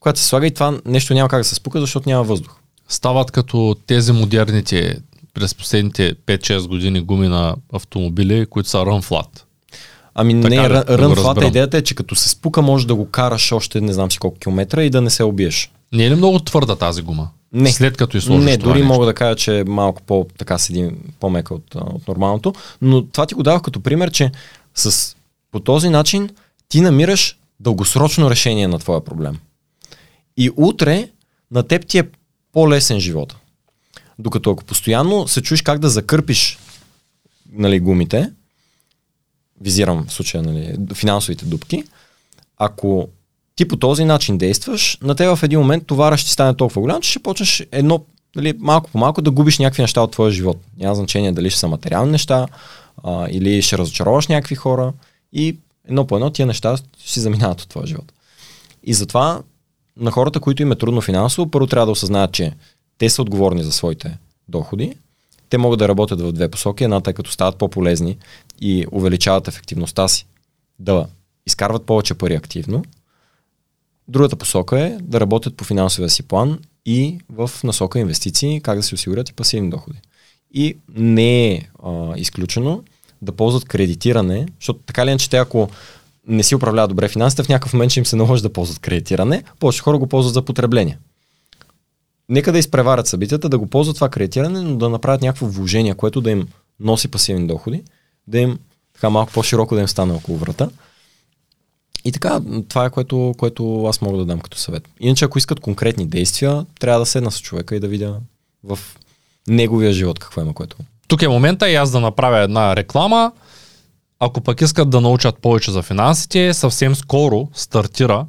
която се слага и това нещо няма как да се спука, защото няма въздух. Стават като тези модерните през последните 5-6 години гуми на автомобили, които са flat. Ами Така не, ли? рън, Да го рън флата разберам. идеята е, че като се спука, може да го караш още не знам си колко километра и да не се убиеш. Не е ли много твърда тази гума? Не. След като и сложиш Не, това дори нещо. мога да кажа, че е малко по, така седи по-мека от, от нормалното, но това ти го давах като пример, че с, по този начин ти намираш дългосрочно решение на твоя проблем. И утре на теб ти е по-лесен живота. Докато ако постоянно се чуеш как да закърпиш нали, гумите, визирам в случая нали, финансовите дупки, ако ти по този начин действаш, на теб в един момент товара ще стане толкова голям, че ще почнеш едно, нали, малко по малко да губиш някакви неща от твоя живот. Няма значение дали ще са материални неща, а, или ще разочароваш някакви хора и едно по едно тия неща си заминават от твоя живот. И затова на хората, които им е трудно финансово, първо трябва да осъзнаят, че те са отговорни за своите доходи. Те могат да работят в две посоки. Едната е като стават по-полезни и увеличават ефективността си, да изкарват повече пари активно. Другата посока е да работят по финансовия си план и в насока инвестиции, как да си осигурят и пасивни доходи. И не е а, изключено да ползват кредитиране, защото така ли иначе те ако не си управляват добре финансите, в някакъв момент ще им се наложи да ползват кредитиране, повече хора го ползват за потребление. Нека да изпреварят събитията, да го ползват това кредитиране, но да направят някакво вложение, което да им носи пасивни доходи, да им така малко по-широко да им стане около врата. И така, това е което, което аз мога да дам като съвет. Иначе, ако искат конкретни действия, трябва да седна с човека и да видя в неговия живот какво има, което. Тук е момента и аз да направя една реклама. Ако пък искат да научат повече за финансите, съвсем скоро стартира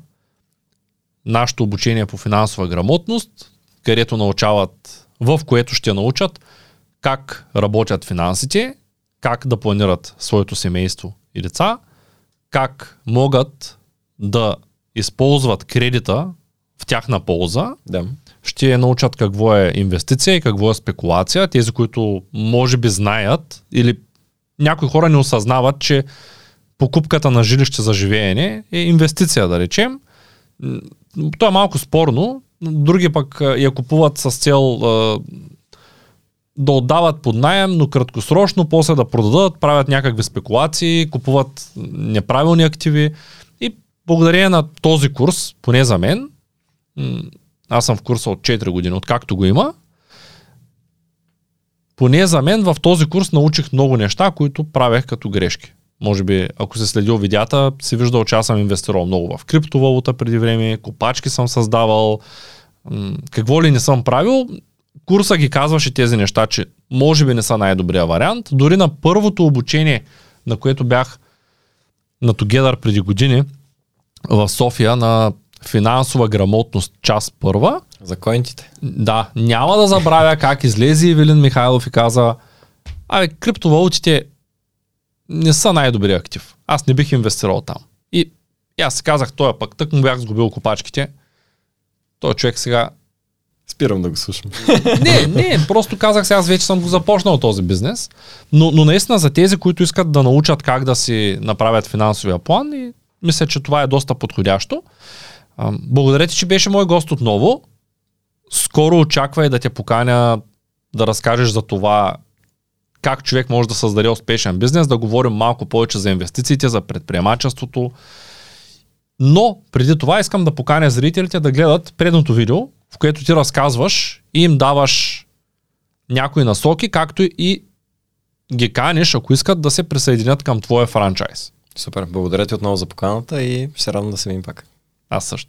нашето обучение по финансова грамотност, където научават, в което ще научат как работят финансите, как да планират своето семейство и деца, как могат да използват кредита в тяхна полза, Да. Ще научат какво е инвестиция и какво е спекулация. Тези, които може би знаят или някои хора не осъзнават, че покупката на жилище за живеене е инвестиция, да речем. То е малко спорно. други пък я купуват с цел да отдават под найем, но краткосрочно, после да продадат, правят някакви спекулации, купуват неправилни активи. И благодарение на този курс, поне за мен, аз съм в курса от 4 години, откакто го има, поне за мен в този курс научих много неща, които правех като грешки. Може би, ако се следил видеята, си виждал, че аз съм инвестирал много в криптовалута преди време, копачки съм създавал, какво ли не съм правил. Курса ги казваше тези неща, че може би не са най-добрия вариант. Дори на първото обучение, на което бях на Together преди години в София на финансова грамотност част първа, За коинтите. да, няма да забравя как излезе Ивелин Михайлов и каза, абе, криптовалутите не са най-добрият актив. Аз не бих инвестирал там. И, и аз си казах, той пък тък му бях сгубил копачките. Той човек сега... Спирам да го слушам. (laughs) Не, не, просто казах сега, аз вече съм го започнал този бизнес. Но, но наистина за тези, които искат да научат как да си направят финансовия план и мисля, че това е доста подходящо. А, Благодаря ти, че беше мой гост отново. Скоро очаквай да те поканя да разкажеш за това как човек може да създаде успешен бизнес, да говорим малко повече за инвестициите, за предприемачеството. Но преди това искам да поканя зрителите да гледат предното видео, в което ти разказваш и им даваш някои насоки, както и ги каниш, ако искат да се присъединят към твоя франчайз. Супер. Благодаря ти отново за поканата и се радвам да се видим пак. Аз също.